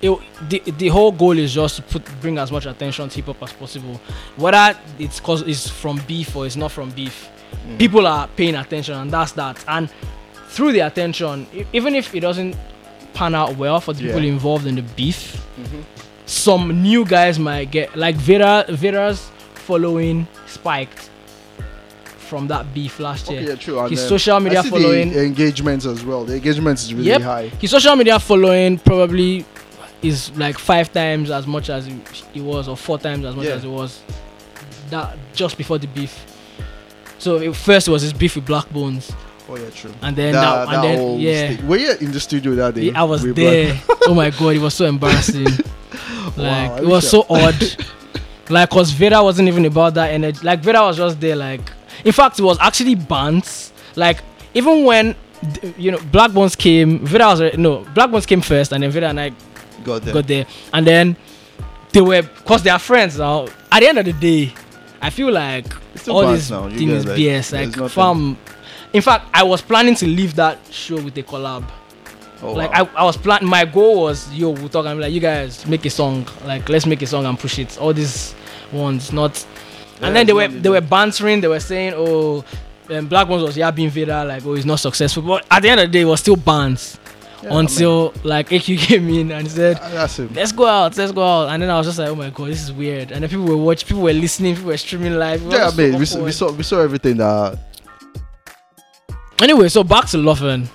it, the the whole goal is just to put bring as much attention to hip hop as possible. Whether it's cause it's from beef or it's not from beef, Mm. people are paying attention, and that's that. And through the attention, even if it doesn't pan out well for the Yeah. people involved in the beef, Mhm. Some new guys might get like Vera Vera's following spiked from that beef last year. Okay, yeah, true. And His social media following- the engagement as well. The engagement is really Yep. high. His social media following probably is like five times as much as it was, or four times as much Yeah. as it was that just before the beef. So it, first it was his beef with Blaqbonez, Oh yeah, true. and then that, that, that and then yeah, sta- were you in the studio that day? Yeah, I was there. oh my god, it was so embarrassing. <laughs> <laughs> like Wow, it was so <laughs> odd. like, cause Vera wasn't even about that energy. Like Vera was just there. Like, in fact, it was actually bands. Like, even when you know Blaqbonez came, Vera was no Blaqbonez came first, and then Vera and I Got there. got there, and then they were because they are friends now. At the end of the day, I feel like all these this now, you thing get, is like, BS. Like, fam. In fact, I was planning to leave that show with a collab. Oh, like wow. I, I was planning. My goal was, yo, we'll talk. I'm like, you guys make a song. Like, let's make a song and push it. All these ones, not. Yeah, and then they were they were bantering. They were saying, oh, um, Black Ones was Yabi Invader. Like, oh, he's not successful. But at the end of the day, it was still bands Yeah, I mean, until like AQ came in and said, it. let's go out, let's go out. And then I was just like, oh my god, this is weird. And then people were watching, people were listening, people were streaming live. Was Yeah, I mean, we, saw- we saw we saw everything that. Anyway, so back to Laughing.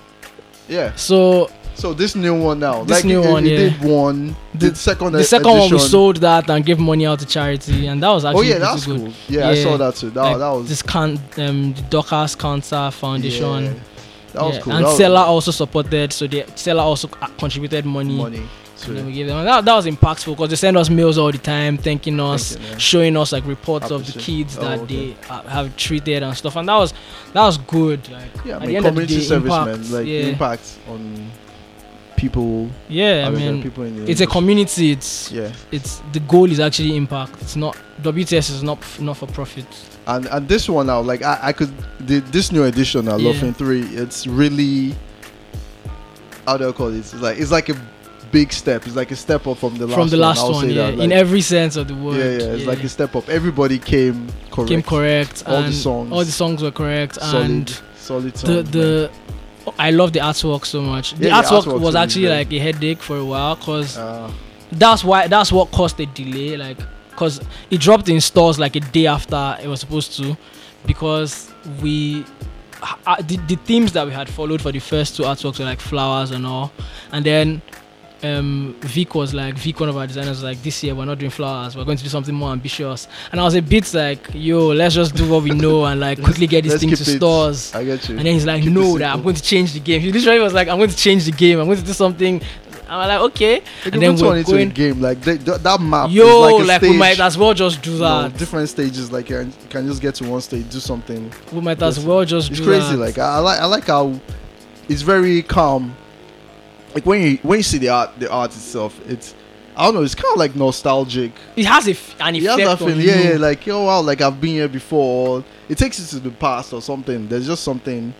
Yeah. So So this new one now, This like new you, one, you yeah. did one, The- the second, the second one we sold that and gave money out to charity, and that was actually Oh yeah, that's good. cool. Yeah, I saw that too. That, Like, that was this can um the Dockers Cancer Foundation. Yeah, that was Yeah, cool. And that was Seller also supported, so the Seller also uh, contributed money. money. And then we gave them. That, that was impactful because they send us mails all the time, thanking us, Thanking, yeah. showing us like reports of the kids oh, that okay. they uh, have treated and stuff. And that was that was good. Like yeah, I mean, end of the community day, service, impact, man. Like yeah. impact on people. yeah, I mean, people in the it's a community. It's Yeah, it's the goal is actually impact. It's not WTS is not not for profit. and and this one now, like I, I could the, this new edition now, Yeah. Laughing Three. It's really how do I call it? It's like it's like a big step. It's like a step up from the last From the one. last I'll one, yeah, that. in every sense of the word. yeah, yeah, it's like a step up. Everybody came correct. came correct. All the songs. all the songs were correct, Solid, and solid. the songs, the I love the artwork so much. The Yeah, the artwork artwork was actually like a headache for a while because Uh, that's why that's what caused the delay. Like because it dropped in stores like a day after it was supposed to, because we. Uh, the, the themes that we had followed for the first two artworks were like flowers and all, and then um Vic was like Vic one of our designers was like this year we're not doing flowers we're going to do something more ambitious and I was a bit like yo let's just do what we know and like <laughs> quickly get this thing to it- stores I get you. and then he's like Keep no that I'm going to change the game he literally was like I'm going to change the game I'm going to do something I'm like okay They and then we're into a going game like they, th- that map. yo like, a like we might as well just do you know, that different stages. Like you can, just get to one stage, do something. we might as well just It's do crazy. that. Like I, I like I like how it's very calm. Like when you when you see the art the art itself, it's I don't know. It's kind of like nostalgic. it has a f- an It has effect that on you Yeah, yeah. Like oh wow, like I've been here before. It takes you to the past or something. There's just something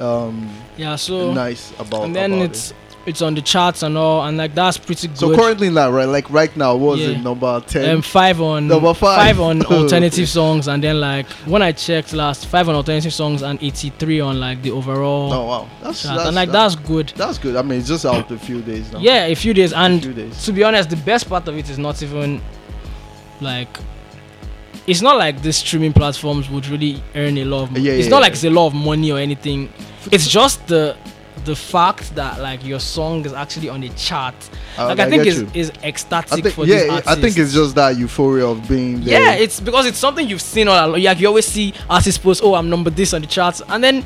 um yeah so nice about. It. And then about it's it. It's on the charts and all and like that's pretty good so currently now, right? Like right now, what is Yeah. it number ten? um, five on Number five. on <laughs> alternative songs and then like when I checked last five on alternative songs and 83 on like the overall oh wow, that's, that's and like that's, that's good that's good. I mean, it's just out a few days now. yeah a few days and few days. to be honest the best part of it is not even like it's not like the streaming platforms would really earn a lot of money. Yeah, it's not yeah. like it's a lot of money or anything it's just the the fact that like your song is actually on the chart Uh, like I, think get is you. is ecstatic I think for yeah, these I think it's just that euphoria of being there. Yeah, it's because it's something you've seen all along. Like you always see artists post, "Oh, I'm number this on the charts," and then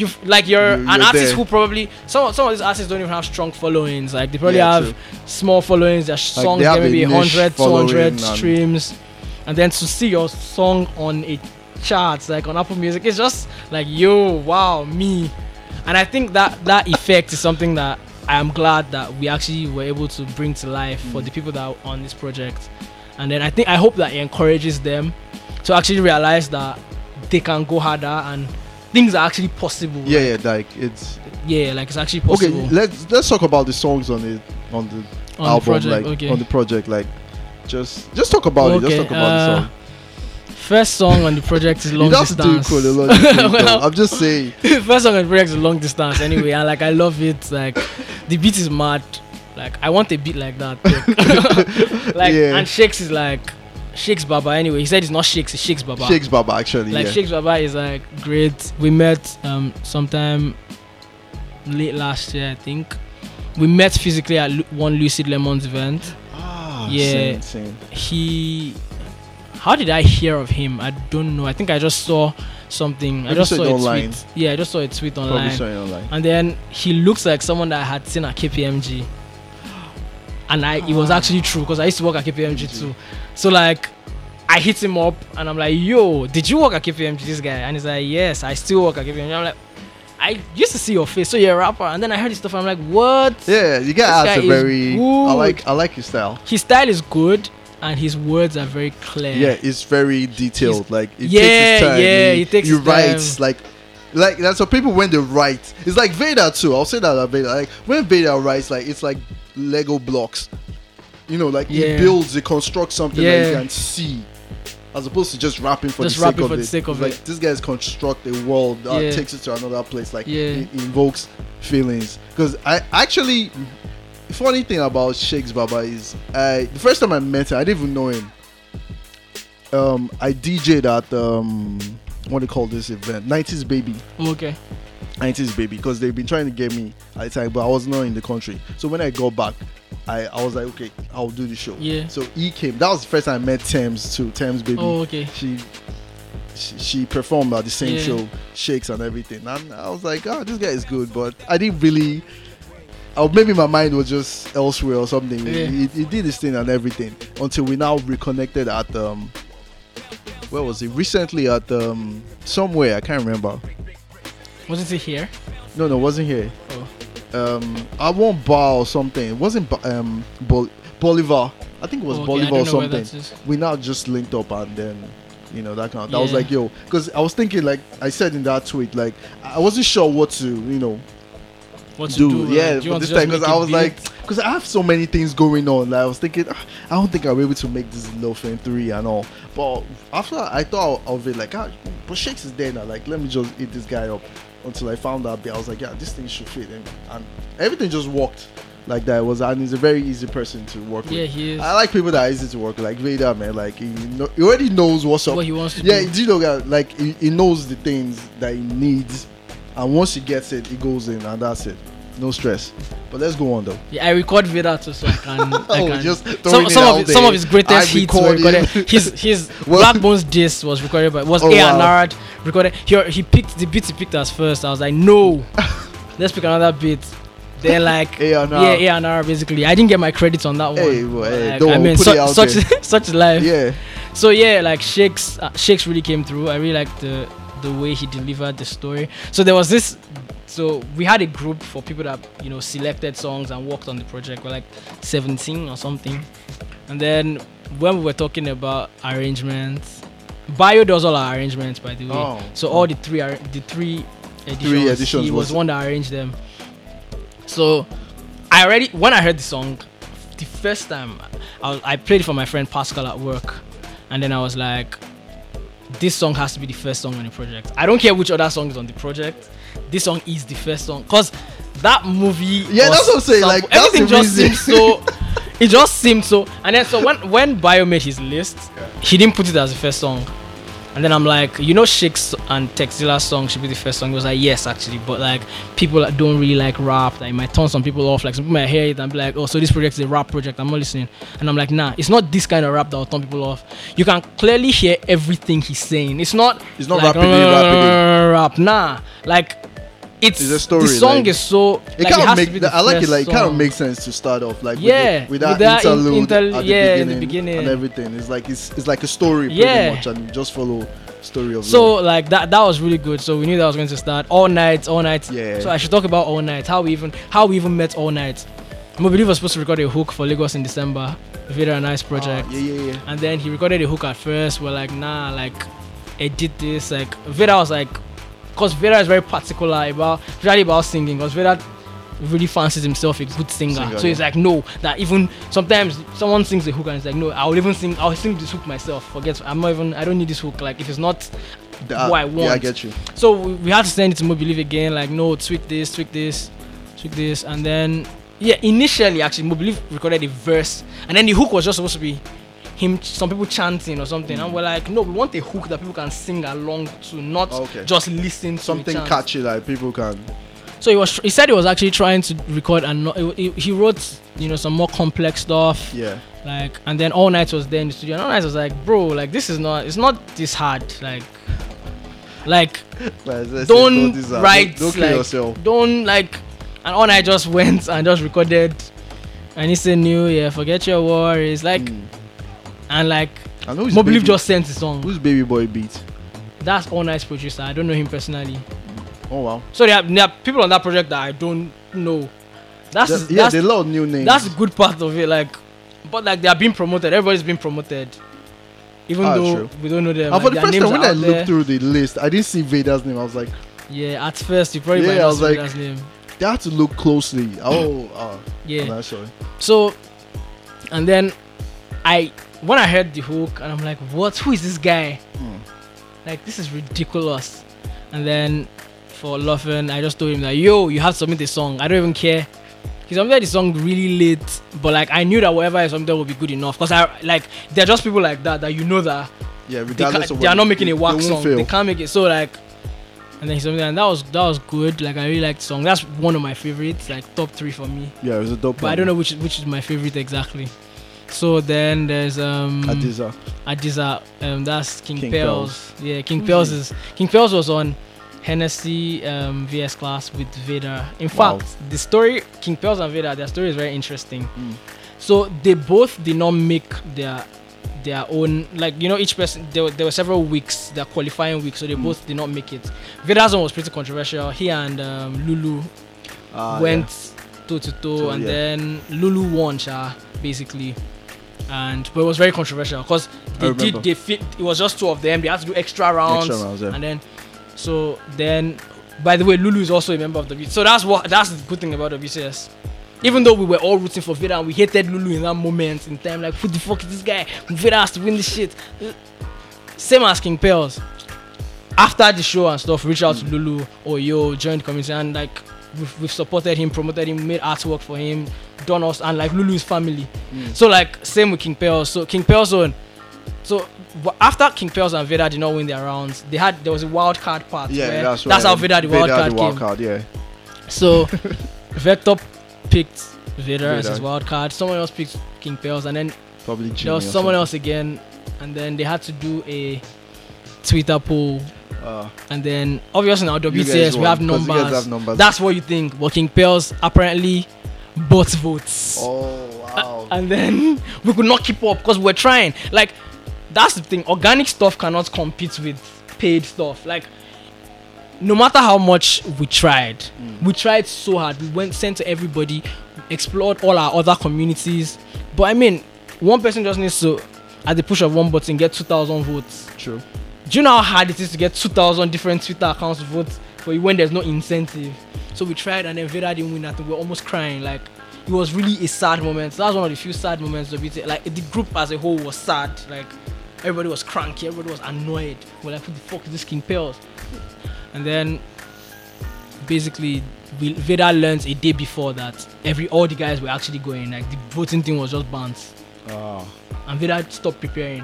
you have like you're, You- an you're artist there. who probably some some of these artists don't even have strong followings. Like they probably Yeah, have true. small followings. Their songs get maybe a 100, 200 streams, and then to see your song on a charts like on Apple Music, it's just like yo, wow, me. And I think that that effect is something that I am glad that we actually were able to bring to life for Mm. the people that are on this project. And then I think I hope that it encourages them to actually realize that they can go harder and things are actually possible. yeah, like, yeah. Like it's yeah, like it's actually possible okay. Let's let's talk about the songs on it on the on album, the project. like okay. on the project. Like just just talk about it. Just Okay, talk about uh, the song. First song on the project is long don't have to do distance. <laughs> Well- I'm just saying. <laughs> First song on the project is long distance anyway, and like I love it. Like the beat is mad. Like I want a beat like that. like, <laughs> like Yeah. and Shakes is like Shakes Baba anyway. He said it's not Shakes, it's Shakes Baba. Shakes Baba actually. like yeah. Shakes Baba is like great. We met um sometime late last year, I think. We met physically at one Lucid Lemons event. Ah, Yeah. Same, same. He, how did I hear of him? I don't know. I think I just saw something. I just saw saw it a online. tweet. Yeah, I just saw a tweet online. Probably online. saw it online. And then he looks like someone that I had seen at KPMG. And I it was Ah. actually true because I used to work at KPMG too. So like I hit him up and I'm like, yo, did you work at KPMG this guy? And he's like, Yes, I still work at KPMG. I'm like, I used to see your face, so you're a rapper, and then I heard this stuff. I'm like, what? Yeah, you get This asked a is very. I like I like his style. His style is good, and his words are very clear. Yeah, it's very detailed. He's- like it Yeah, takes his time. yeah, he, he takes he his writes time. like. Like that's what people when they write. It's like Vader too. I'll say that about Vader. Like when Vader writes, like it's like Lego blocks. You know, like he builds, he constructs something that you can see, as opposed to just rapping for Just the sake rapping of for the sake of like it. this guy's construct a world that Yeah. takes it to another place. Like Yeah. it invokes feelings. Because I actually, funny thing about Shakes Baba is, I the first time I met him, I didn't even know him. Um, I DJ'd at um, what do you call this event? 90s Baby. Okay. 90s Baby because they've been trying to get me at the time, but I was not in the country. So when I got back, I, I was like, okay, I'll do the show. Yeah. So he came. That was the first time I met Thames too. Thames Baby. Oh, okay. She, she she performed at the same Yeah. show, shakes and everything. And I was like, oh, this guy is good, but I didn't really. Or maybe my mind was just elsewhere or something. Yeah. He, he did his thing and everything until we now reconnected at um, where was it? Recently at um somewhere I can't remember. Wasn't it here? No, no, wasn't here. Oh. Um, I won't bar or something. It wasn't um Bol- Bolivar. I think it was Oh, okay, Bolivar or something. We now just linked up and then, you know, that kind of. That was like, yo, because I was thinking, like I said in that tweet, like I wasn't sure what to, you know, What to do. do? yeah, do this time because I was big? like, because I have so many things going on. Like I was thinking, "Ah, I don't think I'll be able to make this Lil Fame three and all. But after I thought of it, like, ah, but Shakes is there now. Like, let me just eat this guy up until I found out that. I was like, yeah, this thing should fit him, and everything just worked like that. It was and he's a very easy person to work yeah, with. he is. I like people that are easy to work with, like Vader, man. Like he, know, he already knows what's up. what he wants to Yeah, do. do you know? Like he, he knows the things that he needs, and once he gets it, he goes in, and that's it. No stress. But let's go on though. Yeah, I record Vader too, so I can. <laughs> I Oh, can. just some some of his, some of his greatest hits were recorded. <laughs> His his <laughs> Well- Blaqbonez disc was recorded, by was Oh, A wow. and R recorded. He he picked the beat he picked us first. I was like, no, let's pick another beat. They're like A&R. yeah, A and R basically. I didn't get my credits on that one. Hey, well, hey, Like, don't I mean, put su- it out such such life. Yeah, So yeah, like Shakes, uh, Shakes really came through. I really liked the the way he delivered the story. So there was this. So we had a group for people that you know selected songs and worked on the project. We're like 17 or something. And then when we were talking about arrangements, Bio does all our arrangements, by the way. Oh. So all the three are the three editions. Three editions He was was- one that arranged them. So I already when I heard the song, the first time I, was, I played it for my friend Pascal at work, and then I was like, this song has to be the first song on the project. I don't care which other song is on the project. This song is the first song because that movie. Yeah, was that's what I'm saying, like, sample- everything the just reason. seemed so. <laughs> It just seemed so. And then so when when Bio made his list, he didn't put it as the first song. And then I'm like, you know, Shakes and Techzilla's song should be the first song. He was like, yes, actually, but like people that don't really like rap, that it might turn some people off. Like some people might hear it and be like, oh, so this project is a rap project. I'm not listening. And I'm like, nah, it's not this kind of rap that will turn people off. You can clearly hear everything he's saying. It's not. It's not like, rapidly, rapidly. <laughs> rap. Nah, like it's, It's a story, The song like- is so. it like, kind of make. the I like it. Like, kind of makes sense to start off like Yeah, with, the, with that, that in- interlude inter- at the yeah, in beginning, the beginning. and everything. It's like it's it's like a story pretty Yeah. much, and you just follow story of So love. like that that was really good. So we knew that was going to start all night, all night. Yeah. So I should talk about all night. How we even how we even met all night. Mobilive was supposed to record a hook for Lagos in December. Very nice project. Ah, yeah, yeah, yeah. And then he recorded a hook at first. We're like, nah, like edit this. Like Vera was like, cause Vera is very particular about really about singing. Cause Vera really fancies himself a good singer. Singer, so he's yeah. like, no, that even sometimes someone sings the hook and he's like, no, I'll even sing, I'll sing this hook myself. Forget, I'm not even, I don't need this hook. Like if it's not That- what I want. Yeah, I get you. so we, we had to send it to Mobilive again, like no, tweak this, tweak this, tweak this, and then yeah, initially actually Mobilive recorded a verse, and then the hook was just supposed to be him, some people chanting or something, and we're like, no, we want a hook that people can sing along to, not Okay. just listen to Something catchy that people can. So he was, he said he was actually trying to record, and no, he, he- wrote, you know, some more complex stuff, Yeah. like, and then all night was there in the studio, and all night was like, bro, like this is not, it's not this hard, like. Like <laughs> don't write Don't, kill like yourself. don't like and all I just <laughs> went and just recorded and he said new yeah forget your worries like Mm. And like I know who's Mobilive baby, just sent the song who's baby boy beat. that's all nice producer I don't know him personally Oh wow. So there are, there are people on that project that I don't know. That's There- yeah, that's, a lot of new names. that's the good part of it. Like, but like they are being promoted. Everybody's being promoted, even Ah, though true. we don't know them. and for like, the first time when I looked there. through the list, I didn't see Vader's name. I was like, yeah, at first you probably Yeah, I was like- Vader's name. they had to look closely. Oh, uh, Yeah. I'm not sure. So, and then I when I heard the hook and I'm like, what? Who is this guy? Hmm. Like this is ridiculous. And then for Laughing, I just told him that yo, you have to submit a song. I don't even care. He submitted the song really late, but like I knew that whatever I submitted would be good enough. Cause I like they're just people like that that you know that Yeah, they, regardless can't, of they are not making they- a whack they won't song. fail. They can't make it. So like, and then he submitted, and that was that was good. Like I really liked the song. That's one of my favorites. Like top three for me. Yeah, it was a dope. But I don't know which which is my favorite exactly. So then there's um Adiza. Adiza, um that's King, King Pels. Yeah, King Who's Pels he? is King Pels was on Hennessy um VS class with Vader. In Wow. fact, the story King Pels and Vader, their story is very interesting. Mm. So they both did not make their their own like you know each person there were, there were several weeks their qualifying weeks so they Mm. both did not make it Vader's one was pretty controversial he and um, Lulu Ah, went toe to toe, So, and yeah. then Lulu won, Sha, basically. And but it was very controversial because they did they fit. It was just two of them. They had to do extra rounds, Extra rounds, yeah. and then so then. By the way, Lulu is also a member of the. So that's what that's the good thing about the VCS. Even though we were all rooting for Vader and we hated Lulu in that moment in time, like who the fuck is this guy? Vader has to win this shit. Same as King Pels. After the show and stuff, reach out to Lulu or yo, join the community and like we've, we've supported him, promoted him, made artwork for him, done us and like Lulu's family. Mm. So like same with King Pels. So King Pels on. So after King Pels and Vader did not win their rounds, they had there was a wild card part. Yeah, that's that's how Vader the wild Vader card the wild came. card, yeah. So <laughs> Vector picked Vader, as his Vader. wild card. Someone else picked King Pels, and then Probably Jimmy there was someone something. else again, and then they had to do a Twitter poll. Uh, And then obviously now WCS we have 'cause you guys numbers. have numbers. That's what you think. But King Pels apparently bought votes. oh wow. And then <laughs> we could not keep up because we were trying. Like that's the thing. Organic stuff cannot compete with paid stuff. Like no matter how much we tried, Mm. we tried so hard. We went sent to everybody, explored all our other communities. But I mean, one person just needs to, at the push of one button, get two thousand votes. True. Do you know how hard it is to get 2,000 different Twitter accounts to vote for you when there's no incentive? So we tried and then Vader didn't win that. We are almost crying. Like, it was really a sad moment. That was one of the few sad moments of it. Like, the group as a whole was sad. Like, everybody was cranky. Everybody was annoyed. We're like, who the fuck is this King Pels? And then, basically, we, Vader learned a day before that every all the guys were actually going. Like, the voting thing was just banned Ah. and Vader stopped preparing.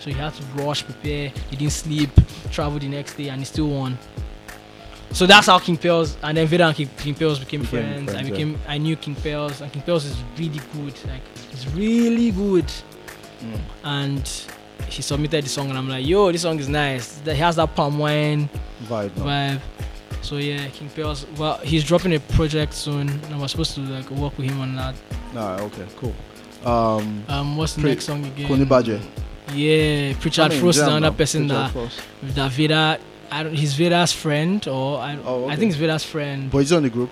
So he had to rush, prepare. He didn't sleep, travel the next day, and he still won. So that's how King Pels and then Vader and King, King Pels became, Became friends. I friends, yeah. became, I knew King Pels, and King Pels is really good. Like he's really good. Mm. And he submitted the song, and I'm like, yo, this song is nice. He has that palm wine Vibe. no? vibe. So yeah, King Pels. Well, he's dropping a project soon, and we're supposed to like work with him on that. Nah, okay, cool. Um, Um, what's the Pre- next song again? Kuni Badger. Yeah, Pritchard I mean, Frost is another person Richard that Frost. that Vader. I don't, he's Vader's friend, or I, Oh, I think it's Vader's friend. But he's on the group.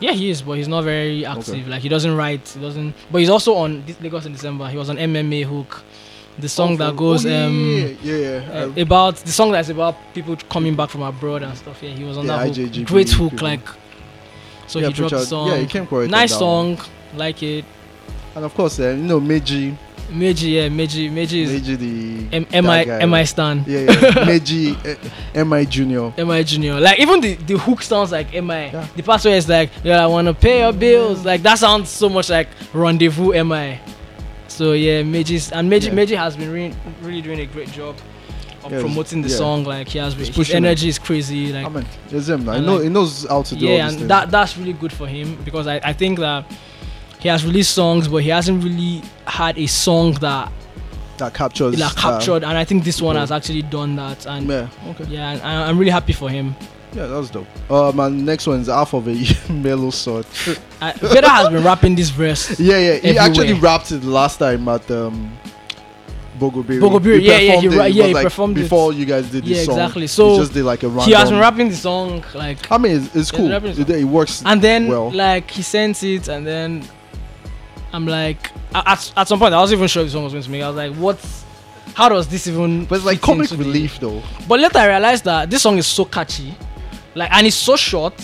yeah, he is, but he's not very active. Like he doesn't write, he doesn't. But he's also on this Lagos in December. He was on MMA Hook, the song Oh, that goes oh, yeah, um yeah, yeah. uh, about the song that's about people coming back from abroad and stuff. Yeah, he was on that hook. IJGB Great hook, people. like. So he dropped the song. Yeah, he came correct. nice on that one. song, like it. And of course, uh, you know, Meiji, Meiji, yeah, Meiji, Meiji is Meiji the M- MI guy. MI Stan. yeah, yeah, <laughs> Meiji, uh, Mi Junior. MI Junior. Like even the, the hook sounds like MI. Yeah. The part where it's like, yeah, I wanna pay your bills. Like that sounds so much like rendezvous MI. So yeah, Meji's and Meji Yeah. Meji has been really really doing a great job of Yeah, promoting the yeah. song. Like he has been, his pushing energy is crazy. Like I mean, it's him. He, know, like- he knows how to do yeah, and things. that that's really good for him because I, I think that he has released songs, but he hasn't really had a song that that captures. uh, captured. And I think this one has actually done that. And yeah, okay. yeah, and I'm really happy for him. Yeah, that's dope. Uh, my next one is half of a mellow sort. I, Vader has been rapping this verse. <laughs> yeah, yeah. He actually rapped it last time at um, Bogobiri. Bogobiri, yeah, yeah, he ra- it. It yeah, he like performed it. before you guys did this Yeah, song. exactly. So, he just did like a random. He has been rapping the song like I mean, it's, it's cool. the rapping is It, it works. and then well. like he sends it and then I'm like at, at some point I wasn't even sure if the song was going to make. I was like, what? How does this even? but it's like comic into the- relief though. But later I realized that this song is so catchy, like and it's so short.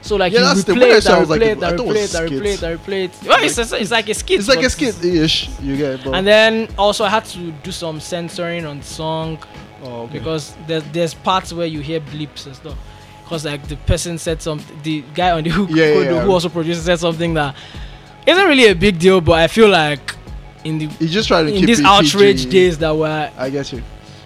So like Yeah, you that's replay I it, I was like, it, I replay it, skit. replay it, and replay it. Well, it's, it's, it's like a skit. It's like a skit ish. You get it, but And then also I had to do some censoring on the song oh, okay. because there's there's parts where you hear bleeps and stuff. Because like the person said something, the guy on the hook yeah, yeah. who also produced said something that isn't really a big deal, but I feel like in the you just try to in keep these outrage PG. days that we're I get you.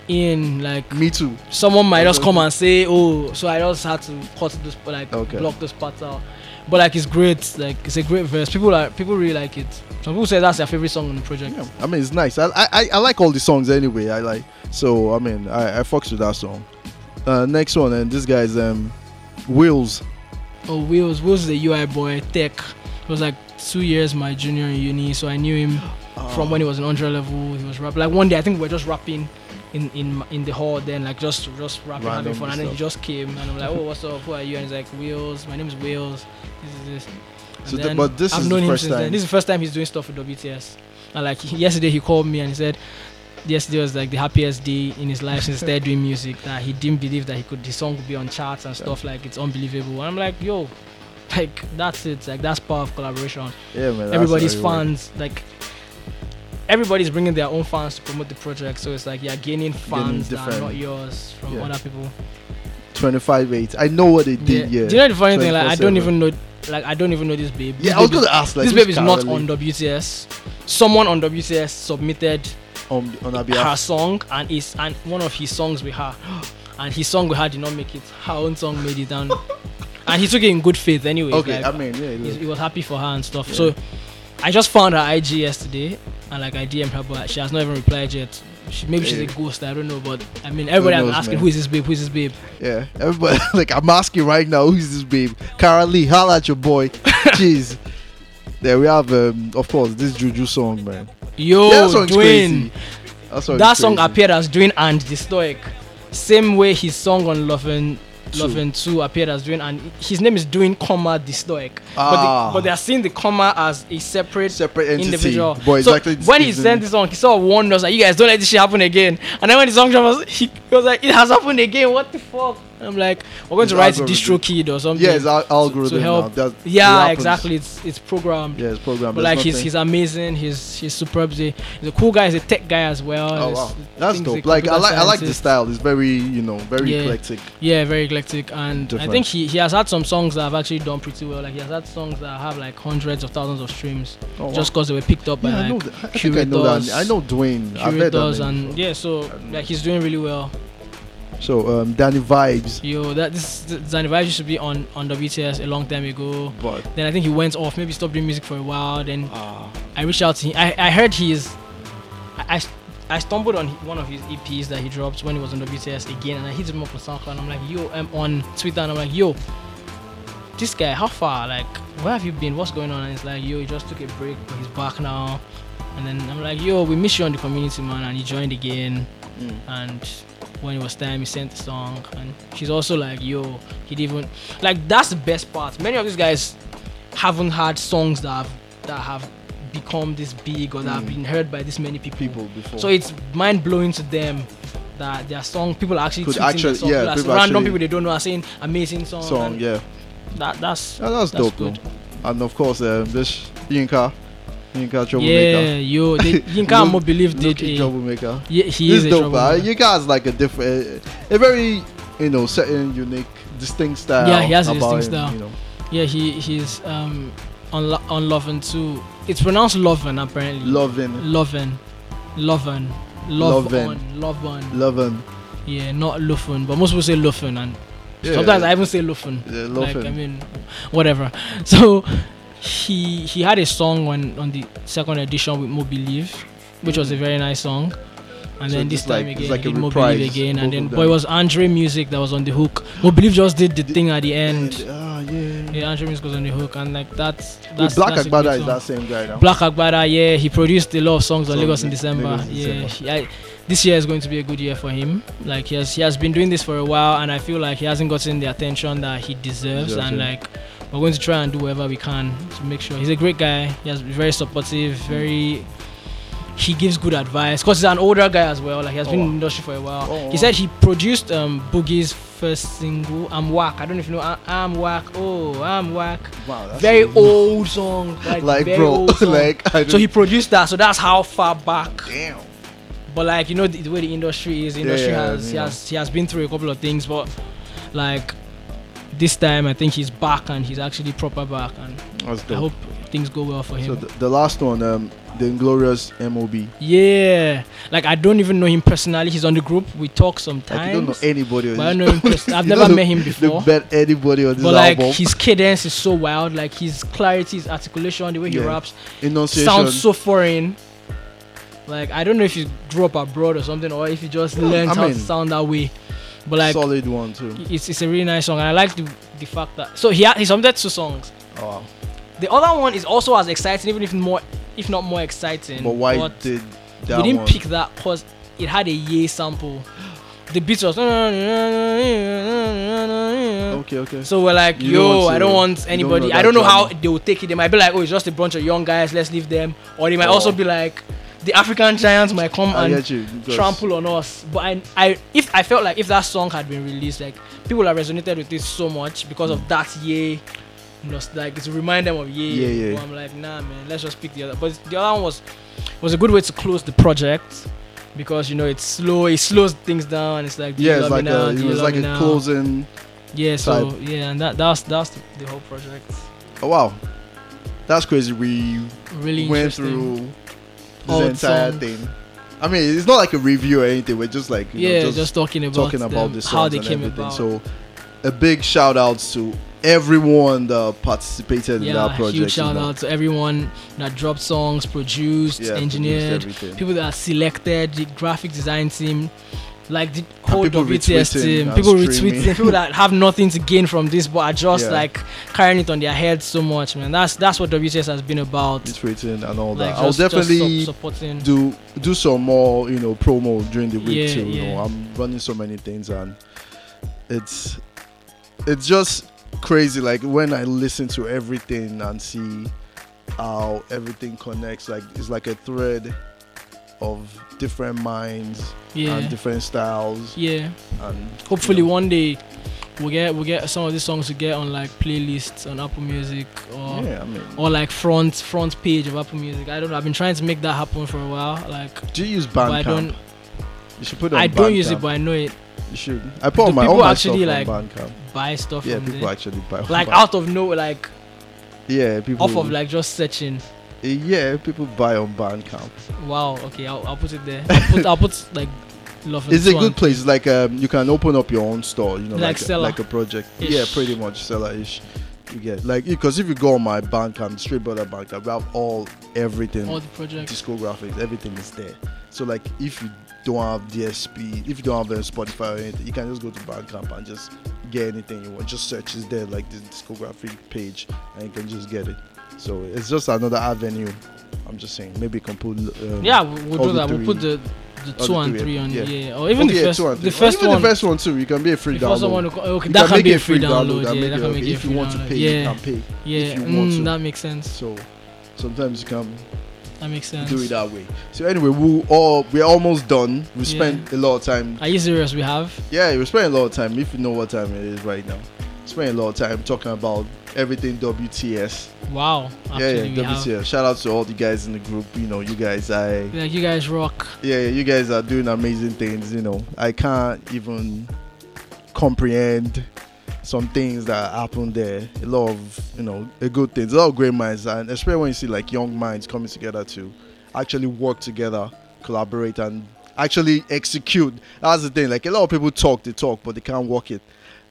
in, like Me too. someone might just come and say, "Oh," so I just had to cut this, like Okay. block this part out. But like it's great, like it's a great verse. People like people really like it. Some people say that's their favorite song on the project. Yeah, I mean it's nice. I, I I like all the songs anyway. I like so I mean I I fucks with that song. Uh, next one and this guy's um Wheels. Oh, Wheels, Wills is a UI boy, tech. It was like two years my junior in uni, so I knew him from when he was in under level. He was rapping. Like one day, I think we were just rapping in in in the hall, then like just just rapping, having Random fun, and then he just came, and I'm like, oh, what's up? Who are you? And he's like, Wheels. My name is Wheels. This is this. And So the- but this I've is known the him first since then. time. This is the first time he's doing stuff with WTS. And like he- yesterday, he called me and he said. Yesterday was like the happiest day in his life since he started doing music. That he didn't believe that he could, his song would be on charts and stuff. Like it's unbelievable. And I'm like, yo, like that's it. Like that's part of collaboration. Yeah man. Everybody's fans, like everybody's bringing their own fans to promote the project. So it's like you're gaining fans that are not yours from yeah. other people. 25 8. I know what they did. Yeah. Do you know the funny thing? Like I don't even know. Like I don't even know this babe. This Yeah, I was gonna ask like this babe is not on WTS. Someone on WTS submitted on on her song and is and one of his songs with her, <gasps> and his song with her did not make it. Her own song made it, and <laughs> and he took it in good faith anyway. Okay, like, I mean yeah. he, he was happy for her and stuff. Yeah. So I just found her IG yesterday, and like I DM'd her, but she has not even replied yet. She, maybe she's a ghost. I don't know, but I mean, everybody knows, was asking, man? "Who is this babe? Who is this babe?" Yeah, everybody <laughs> like I'm asking right now, who's this babe? Cara Lee, holla at your boy. <laughs> Jeez. There we have, um, of course, this Juju song, man. Yo, yeah, that Dwayne. That, song is That song appeared as Dwayne and the Stoic. Same way his song on Lovin' Two. Lovin' 2 appeared as Dwayne, and his name is Dwayne, comma the Stoic. Ah. But, they, but they are seeing the comma as a separate separate entity. individual. Boy, so exactly. when he sent this song, he sort of warned us like, "You guys don't let this shit happen again." And then when the song dropped, he, he was like, "It has happened again. What the fuck?" I'm like, "We're going It's to write DistroKid or something." yeah, it's al- algorithm to help. yeah, exactly. It's it's programmed. Yeah, it's programmed. But There's like he's he's amazing. He's he's superb. He's a, he's a cool guy. He's a tech guy as well. Oh wow, I that's think he's a dope. Like I like I like the style. It's very you know very Yeah. eclectic. Yeah, very eclectic, and I think he, he has had some songs that have actually done pretty well. Like he has had songs that have like hundreds of thousands of streams, Oh, just because they were picked up by yeah, I know like. I I know that. curators. I know Dwayne. I've heard that curators, and yeah, so like he's doing really well. So um, Danny vibes, Yo, that this Danny Vibes used to be on on WTS a long time ago. but Then I think he went off, maybe stopped doing music for a while. Then ah, I reached out to him. I, I heard he's. I, I, I stumbled on one of his EPs that he dropped when he was on WTS again, and I hit him up on SoundCloud. And I'm like, yo, I'm on Twitter, and I'm like, yo, this guy, how far? Like, where have you been? What's going on? And he's like, yo, he just took a break, but he's back now. And then I'm like, yo, we miss you on the community, man. And he joined again. mm. And when it was time, he sent the song. And she's also like, yo, he'd even like that's the best part. Many of these guys haven't had songs that have that have become this big or that have Mm. been heard by this many people. people before. So it's mind blowing to them that their song people are actually Could actually- song. yeah, People random people they don't know are saying amazing song. song, yeah. That that's Yeah, that's, That's dope good. though. And of course, um, this Yinka, Yinka yeah, troublemaker. yo, <laughs> they, Yinka Mo Believe did a, troublemaker. yeah, he This is a dope, troublemaker. Yinka has like a different, a very, you know, certain unique, distinct style. Yeah, he has a distinct him, style. You know, Yeah, he he's um on on Lovin too. It's pronounced Lovin apparently. loving, Lovin, Lovin, Lovin. on, Lovin. loving. Yeah, not Luffen, but most people say Luffen, and Yeah, sometimes I even say Luffen. yeah, Like. I mean, whatever. <laughs> So he he had a song on on the second edition with Mo Believe, which was a very nice song. And So then this time like- again, like he a did Mo reprise, Believe again, and then boy it was Andre Music that was on the hook. Mo Believe just did the thing at the end. And, ah, yeah. Yeah, Andrew music was on the hook, and like that's Wait, Black that's Agbada is that same guy now. Black Agbada, yeah, he produced a lot of songs on Songs Lagos in December. Lagos yeah, December. he- I, this year is going to be a good year for him. Like he has he has been doing this for a while, and I feel like he hasn't gotten the attention that he deserves. Deserves, and yeah. like we're going to try and do whatever we can to make sure he's a great guy. He has very supportive, very. He gives good advice because he's an older guy as well. Like he has Oh, been in the industry for a while. Oh. He said he produced um, Boogie's first single, "I'm Whack." I don't know if you know. I- I'm Whack. Oh, I'm Whack. Wow, that's Very old song. <laughs> Like, Like, bro, <laughs> song. like, I So he produced that. So that's how far back. Damn. But like you know the, the way the industry is, the Yeah, industry yeah, has he yeah. has he has been through a couple of things, but like this time I think he's back and he's actually proper back, and I hope things go well for So him. the, the last one, um, the Inglorious MOB. yeah, like I don't even know him personally. He's on the group. We talk sometimes. Like you don't know anybody. I know him <laughs> pers- I've never met him <laughs> before. bet anybody on this But like album. his cadence is so wild, like his clarity, his articulation, the way he Yeah. raps Enunciation. sounds so foreign. Like I don't know if he grew up abroad or something, or if he just learned I how mean, to sound that way. But like solid one too. it's, it's a really nice song, and I like the, the fact that so he ha- he submitted two songs. Oh, wow. The other one is also as exciting, even if more if not more exciting. But why but did we didn't one? pick that because it had a yay sample. The beat was Okay, okay. so we're like, You don't yo, I don't want don't anybody. I don't know how they will take it. They might be like, oh, it's just a bunch of young guys. Let's leave them. Or they might Oh. also be like, the African giants might come I and you. trample on us. But I, I, if I felt like if that song had been released, like people have resonated with it so much because of that. Just like it's remind them of yay. Yeah, yeah. I'm like, nah, man. Let's just pick the other. But the other one was was a good way to close the project because you know it's slow. It slows things down. It's like Yeah, it's like a, it was like a now? closing. Yeah, so type. yeah, and that that's that's the, the whole project. Oh wow, that's crazy. We Really went through this the entire thing. I mean, it's not like a review or anything. We're just like you yeah, know, just, talking about talking about the how they came everything. about. So, a big shout out to everyone that participated in yeah, that project. huge shout out to everyone that dropped songs, produced, Yeah, engineered, everything. people that selected, the graphic design team, like the whole WTS team, people retweeting, <laughs> people that have nothing to gain from this but are just Yeah. like carrying it on their heads so much, man. That's that's what WTS has been about. Written and all Like that. I'll just, just definitely supporting. do do some more, you know, promo during the week Yeah, too. You know. I'm running so many things and it's it's just crazy. Like when I listen to everything and see how everything connects, like it's like a thread of different minds yeah, and different styles yeah. and Hopefully you know, one day we'll get we'll get some of these songs to get on like playlists on Apple Music or yeah, I mean, or like front front page of Apple Music. I don't know. I've been trying to make that happen for a while. Like, do you use but I Bandcamp? don't. You should put it on I don't use it, but I know it. you should. I put Do my people my actually, stuff like, on Bandcamp. Buy stuff Yeah, people there. actually buy. Like out of nowhere, like yeah, people off of like just searching. Yeah, people buy on Bandcamp. Wow. Okay, I'll, I'll put it there. I'll put, I'll put <laughs> like love. It's a Two good place. Like um, you can open up your own store. You know, Like like Seller. like a project. Ish. Yeah, pretty much seller-ish. You get like because if you go on my Bandcamp, Straight Brother Bandcamp, we have all everything, All the projects. discographics, everything is there. So like if you don't have DSP, if you don't have a Spotify or anything, you can just go to Bandcamp and just get anything you want. Just search is there like the discographic page, and you can just get it. So it's just another avenue. I'm just saying, maybe you can put. Um, Yeah, we'll, do that. We'll put the the two the and three, on yeah. yeah, or even Okay, the first and the first Even one. the first one too. You can be a free you download. co- okay, that can make be a free download. and Yeah, that can make it if you want to download. pay, you Yeah, can pay. yeah. if you want mm, to. That makes sense. So sometimes you can That makes sense. do it that way. So anyway, we all we're almost done. We Yeah. spent a lot of time. Are you serious? We have. Yeah, we spent a lot of time. If you know what time it is right now, spent a lot of time talking about everything WTS. Wow. Actually, yeah, yeah. WTS. Shout out to all the guys in the group. You know, you guys, I Like you guys rock. yeah, yeah, you guys are doing amazing things. You know, I can't even comprehend some things that happen there. A lot of you know, a good things, a lot of great minds, and especially when you see like young minds coming together to actually work together, collaborate, and actually execute. That's the thing. Like a lot of people talk, they talk, but they can't work it.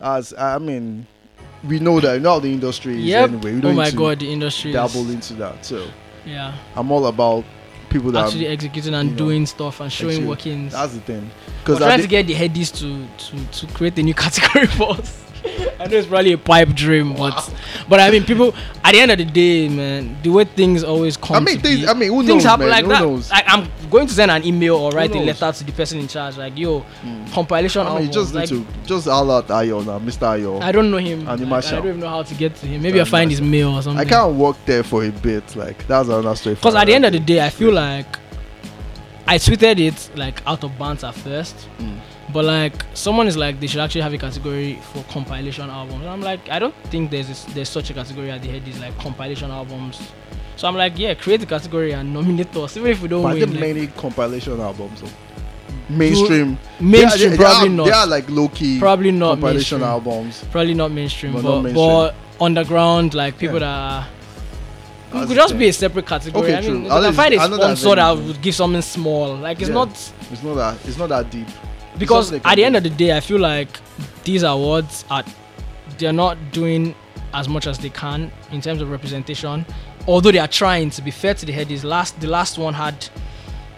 As I mean, we know that. You know the industry is Yep. anyway. We Oh don't my need to god, the industry is dabble into that. So yeah I'm all about people that. actually executing and you know, doing stuff and showing workings. that's the thing. Because trying to get the headies to, to to create a new <laughs> category for us. <laughs> I know it's probably a pipe dream, but But I mean, people at the end of the day, man, the way things always come. I mean, things. be, I mean, who things knows, happen man? like who that. knows? Like I'm going to send an email or write a letter to the person in charge, like, yo, compilation I mean, album. just like, to just holler at Ayo now, Mr. Ayo. I don't know him. And like, I don't even know how to get to him. Maybe I find his mail or something. I can't work there for a bit. Like that's another story. Because at the end of the day, I feel like I tweeted it like out of banter first. Mm. But like someone is like they should actually have a category for compilation albums. And I'm like I don't think there's this, there's such a category at the headies like compilation albums. So I'm like yeah, create a category and nominate us even if we don't But there win. like, many compilation albums? Of mainstream. mainstream They are- they probably are, not. They are like low key probably not compilation mainstream. albums. Probably not mainstream, But but, not but, underground like people Yeah. that are. It could just thing. be a separate category. Okay, I mean, true. can find a I sponsor that would give something small. Like it's Yeah. not It's not that. It's not that deep. Because at the end of the day, I feel like these awards are they're not doing as much as they can in terms of representation. Although they are trying to be fair to the headies. Last the last one had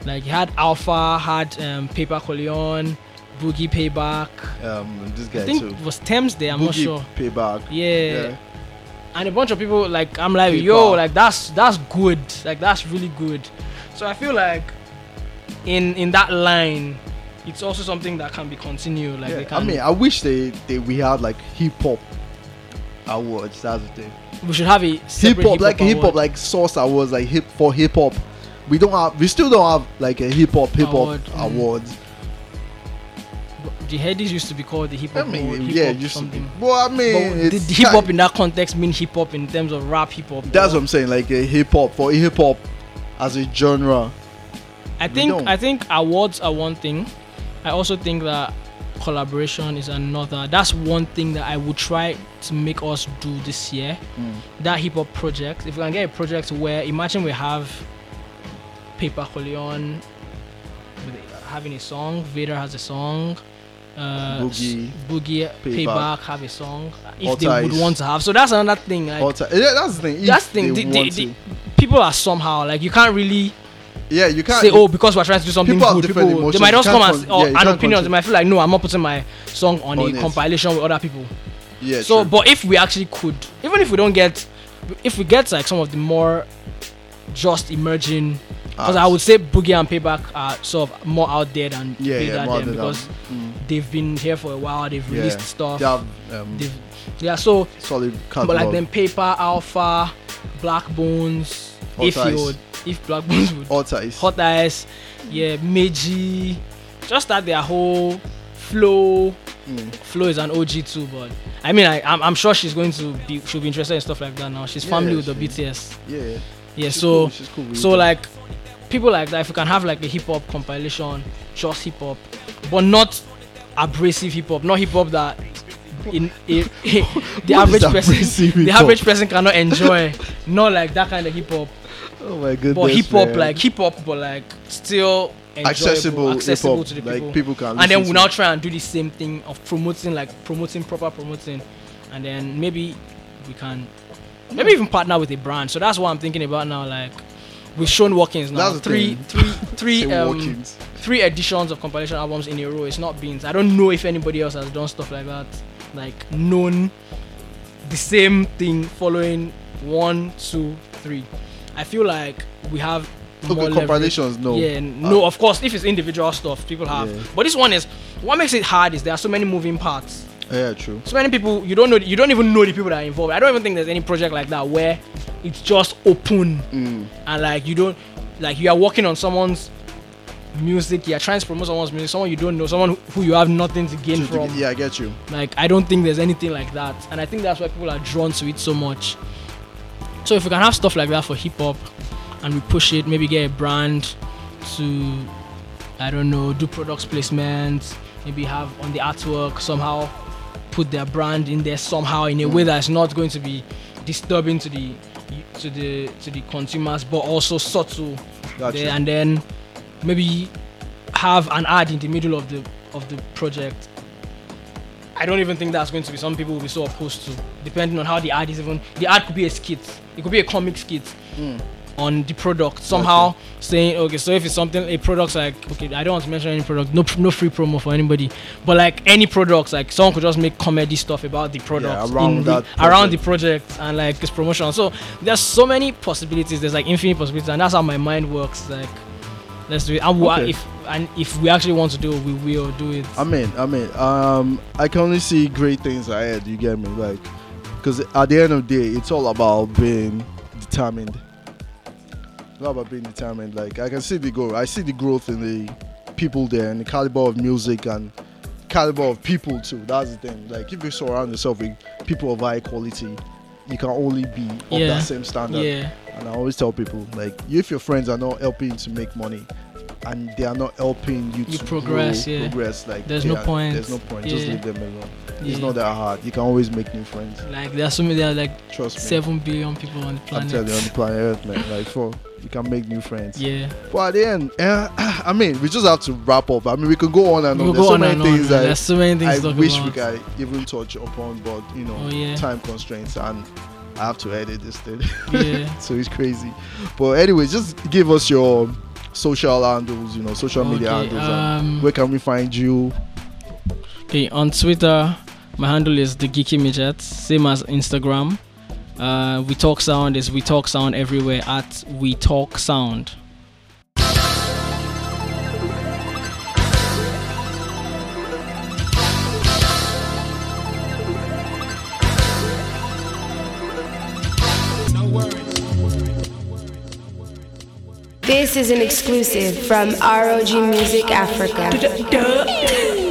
like had Alpha, had um, Paper Coleon, Boogie Payback. Um, this guy I think too. it was Thames there. I'm not Boogie sure. Payback. Yeah. and a bunch of people like I'm like yo like that's that's good like that's really good so I feel like in in that line it's also something that can be continued like Yeah, they can I mean, I wish they, they we had like hip hop awards. That's the thing. we should have a hip hop like hip hop, like source awards, like hip for hip hop. We don't have. We still don't have like a hip hop hip hop Award, mm. awards. the headies used to be called the hip I hop mean, award, yeah, used to be. something Well, I mean, did hip hop in that context mean hip hop in terms of rap hip hop That's what I'm saying. Like a hip hop for hip hop as a genre. I think. I think awards are one thing. I also think that collaboration is another. That's one thing that I would try to make us do this year. Mm. That hip hop project. If we can get a project where imagine we have Paper Coleon with having a song, Vader has a song. Uh, Boogie, Boogie, Payback. Payback have a song if they would is- want to have. So that's another thing. Like yeah, that's the thing. If that's the thing. they The, the, want the, people are somehow like you can't really yeah, you can't say, oh, because we're trying to do something People good, people, they might just come and or yeah, you an opinion. They might feel like, no, I'm not putting my song on, On a it. compilation with other people. Yeah, so, true. but if we actually could, even if we don't get, if we get like some of the more just emerging, because I would say Boogie and Payback are sort of more out there than yeah, yeah, more them than because. Mm. they've been here for a while. They've Yeah. released stuff. They have um, They've, yeah, so solid but like them Paper Alpha, Blaqbonez. if Hot you Eyes. if Blaqbonez would Alter is Hot Eyes, yeah, Meiji, just that their whole flow. Mm. Flow is an OG too, but I mean, I, I'm, I'm sure she's going to be, she'll be interested in stuff like that now. She's Yeah, family with the BTS, Yeah, yeah. she's So, cool, she's cool with so like, people like that, if we can have like a hip hop compilation, just hip hop, but not abrasive hip hop, not hip hop that in, in, the <laughs> What is average person, the average person cannot enjoy, not like that kind of hip hop. oh my goodness, But hip hop, like hip hop, but like still accessible, accessible to the like people. people can. and then we to now try and do the same thing of promoting, like promoting proper promoting, and then maybe we can, maybe even partner with a brand. So that's what I'm thinking about now. Like with Sean Watkins now, That's the three, thing. three, <laughs> three, um, three editions of compilation albums in a row. It's not beans. I don't know if anybody else has done stuff like that, like known the same thing following one, two, three. I feel like we have Okay, compilations, no. Yeah, no, of course, if it's individual stuff, people have. Yeah. But this one is what makes it hard is there are so many moving parts. Yeah, true. So many people you don't know, you don't even know the people that are involved. I don't even think there's any project like that where it's just open Mm. and like you don't, like you are working on someone's music, you're trying to promote someone's music, someone you don't know, someone who you have nothing to gain To- from. yeah, I get you. Like I don't think there's anything like that, and I think that's why people are drawn to it so much. So if we can have stuff like that for hip hop, and we push it, maybe get a brand to, I don't know, do products placement, maybe have on the artwork somehow put their brand in there somehow in a way mm. that's not going to be disturbing to the to the to the consumers, but also subtle there, and then maybe have an ad in the middle of the of the project. I don't even think that's going to be some people will be so opposed to, depending on how the ad is even. The ad could be a skit, it could be a comic skit, Mm. on the product somehow saying okay so if it's something a product's like okay i don't want to mention any product no no free promo for anybody but like any products like someone could just make comedy stuff about the product around in that around the project and like its promotion so there's so many possibilities there's like infinite possibilities and that's how my mind works like let's do it and, Okay. if and if we actually want to do it we will do it I mean, I mean, um, I can only see great things ahead. You get me, like, because at the end of the day, it's all about being determined. It's all about being determined. Like, I can see the growth. I see the growth in the people there and the caliber of music and caliber of people too. That's the thing. Like, if you surround yourself with people of high quality, you can only be of Yeah. that same standard. yeah And I always tell people, like, if your friends are not helping you to make money, and they are not helping you, You to progress, grow, yeah. progress, like There's no are- point. There's no point. Just leave them alone. It's Yeah. not that hard. You can always make new friends. like there's so many there are like Trust me. seven billion people on the planet. I'm telling you, on the planet Earth, man. Like, for you can make new friends. yeah But at the end, eh, <clears throat> I mean, we just have to wrap up. I mean, we could go on and on. we'll There's so on many and things on that there's so many things I wish about. we could even touch upon, but you know, Oh, yeah. time constraints, and I have to edit this thing. yeah <laughs> so it's crazy. But anyway, just give us your social handles, you know, social media handles. and um, where can we find you? Okay, on Twitter, my handle is the Geeky Midget, same as Instagram. Uh, we talk sound is we talk sound everywhere at we talk sound. This is an exclusive from ROG Music Africa.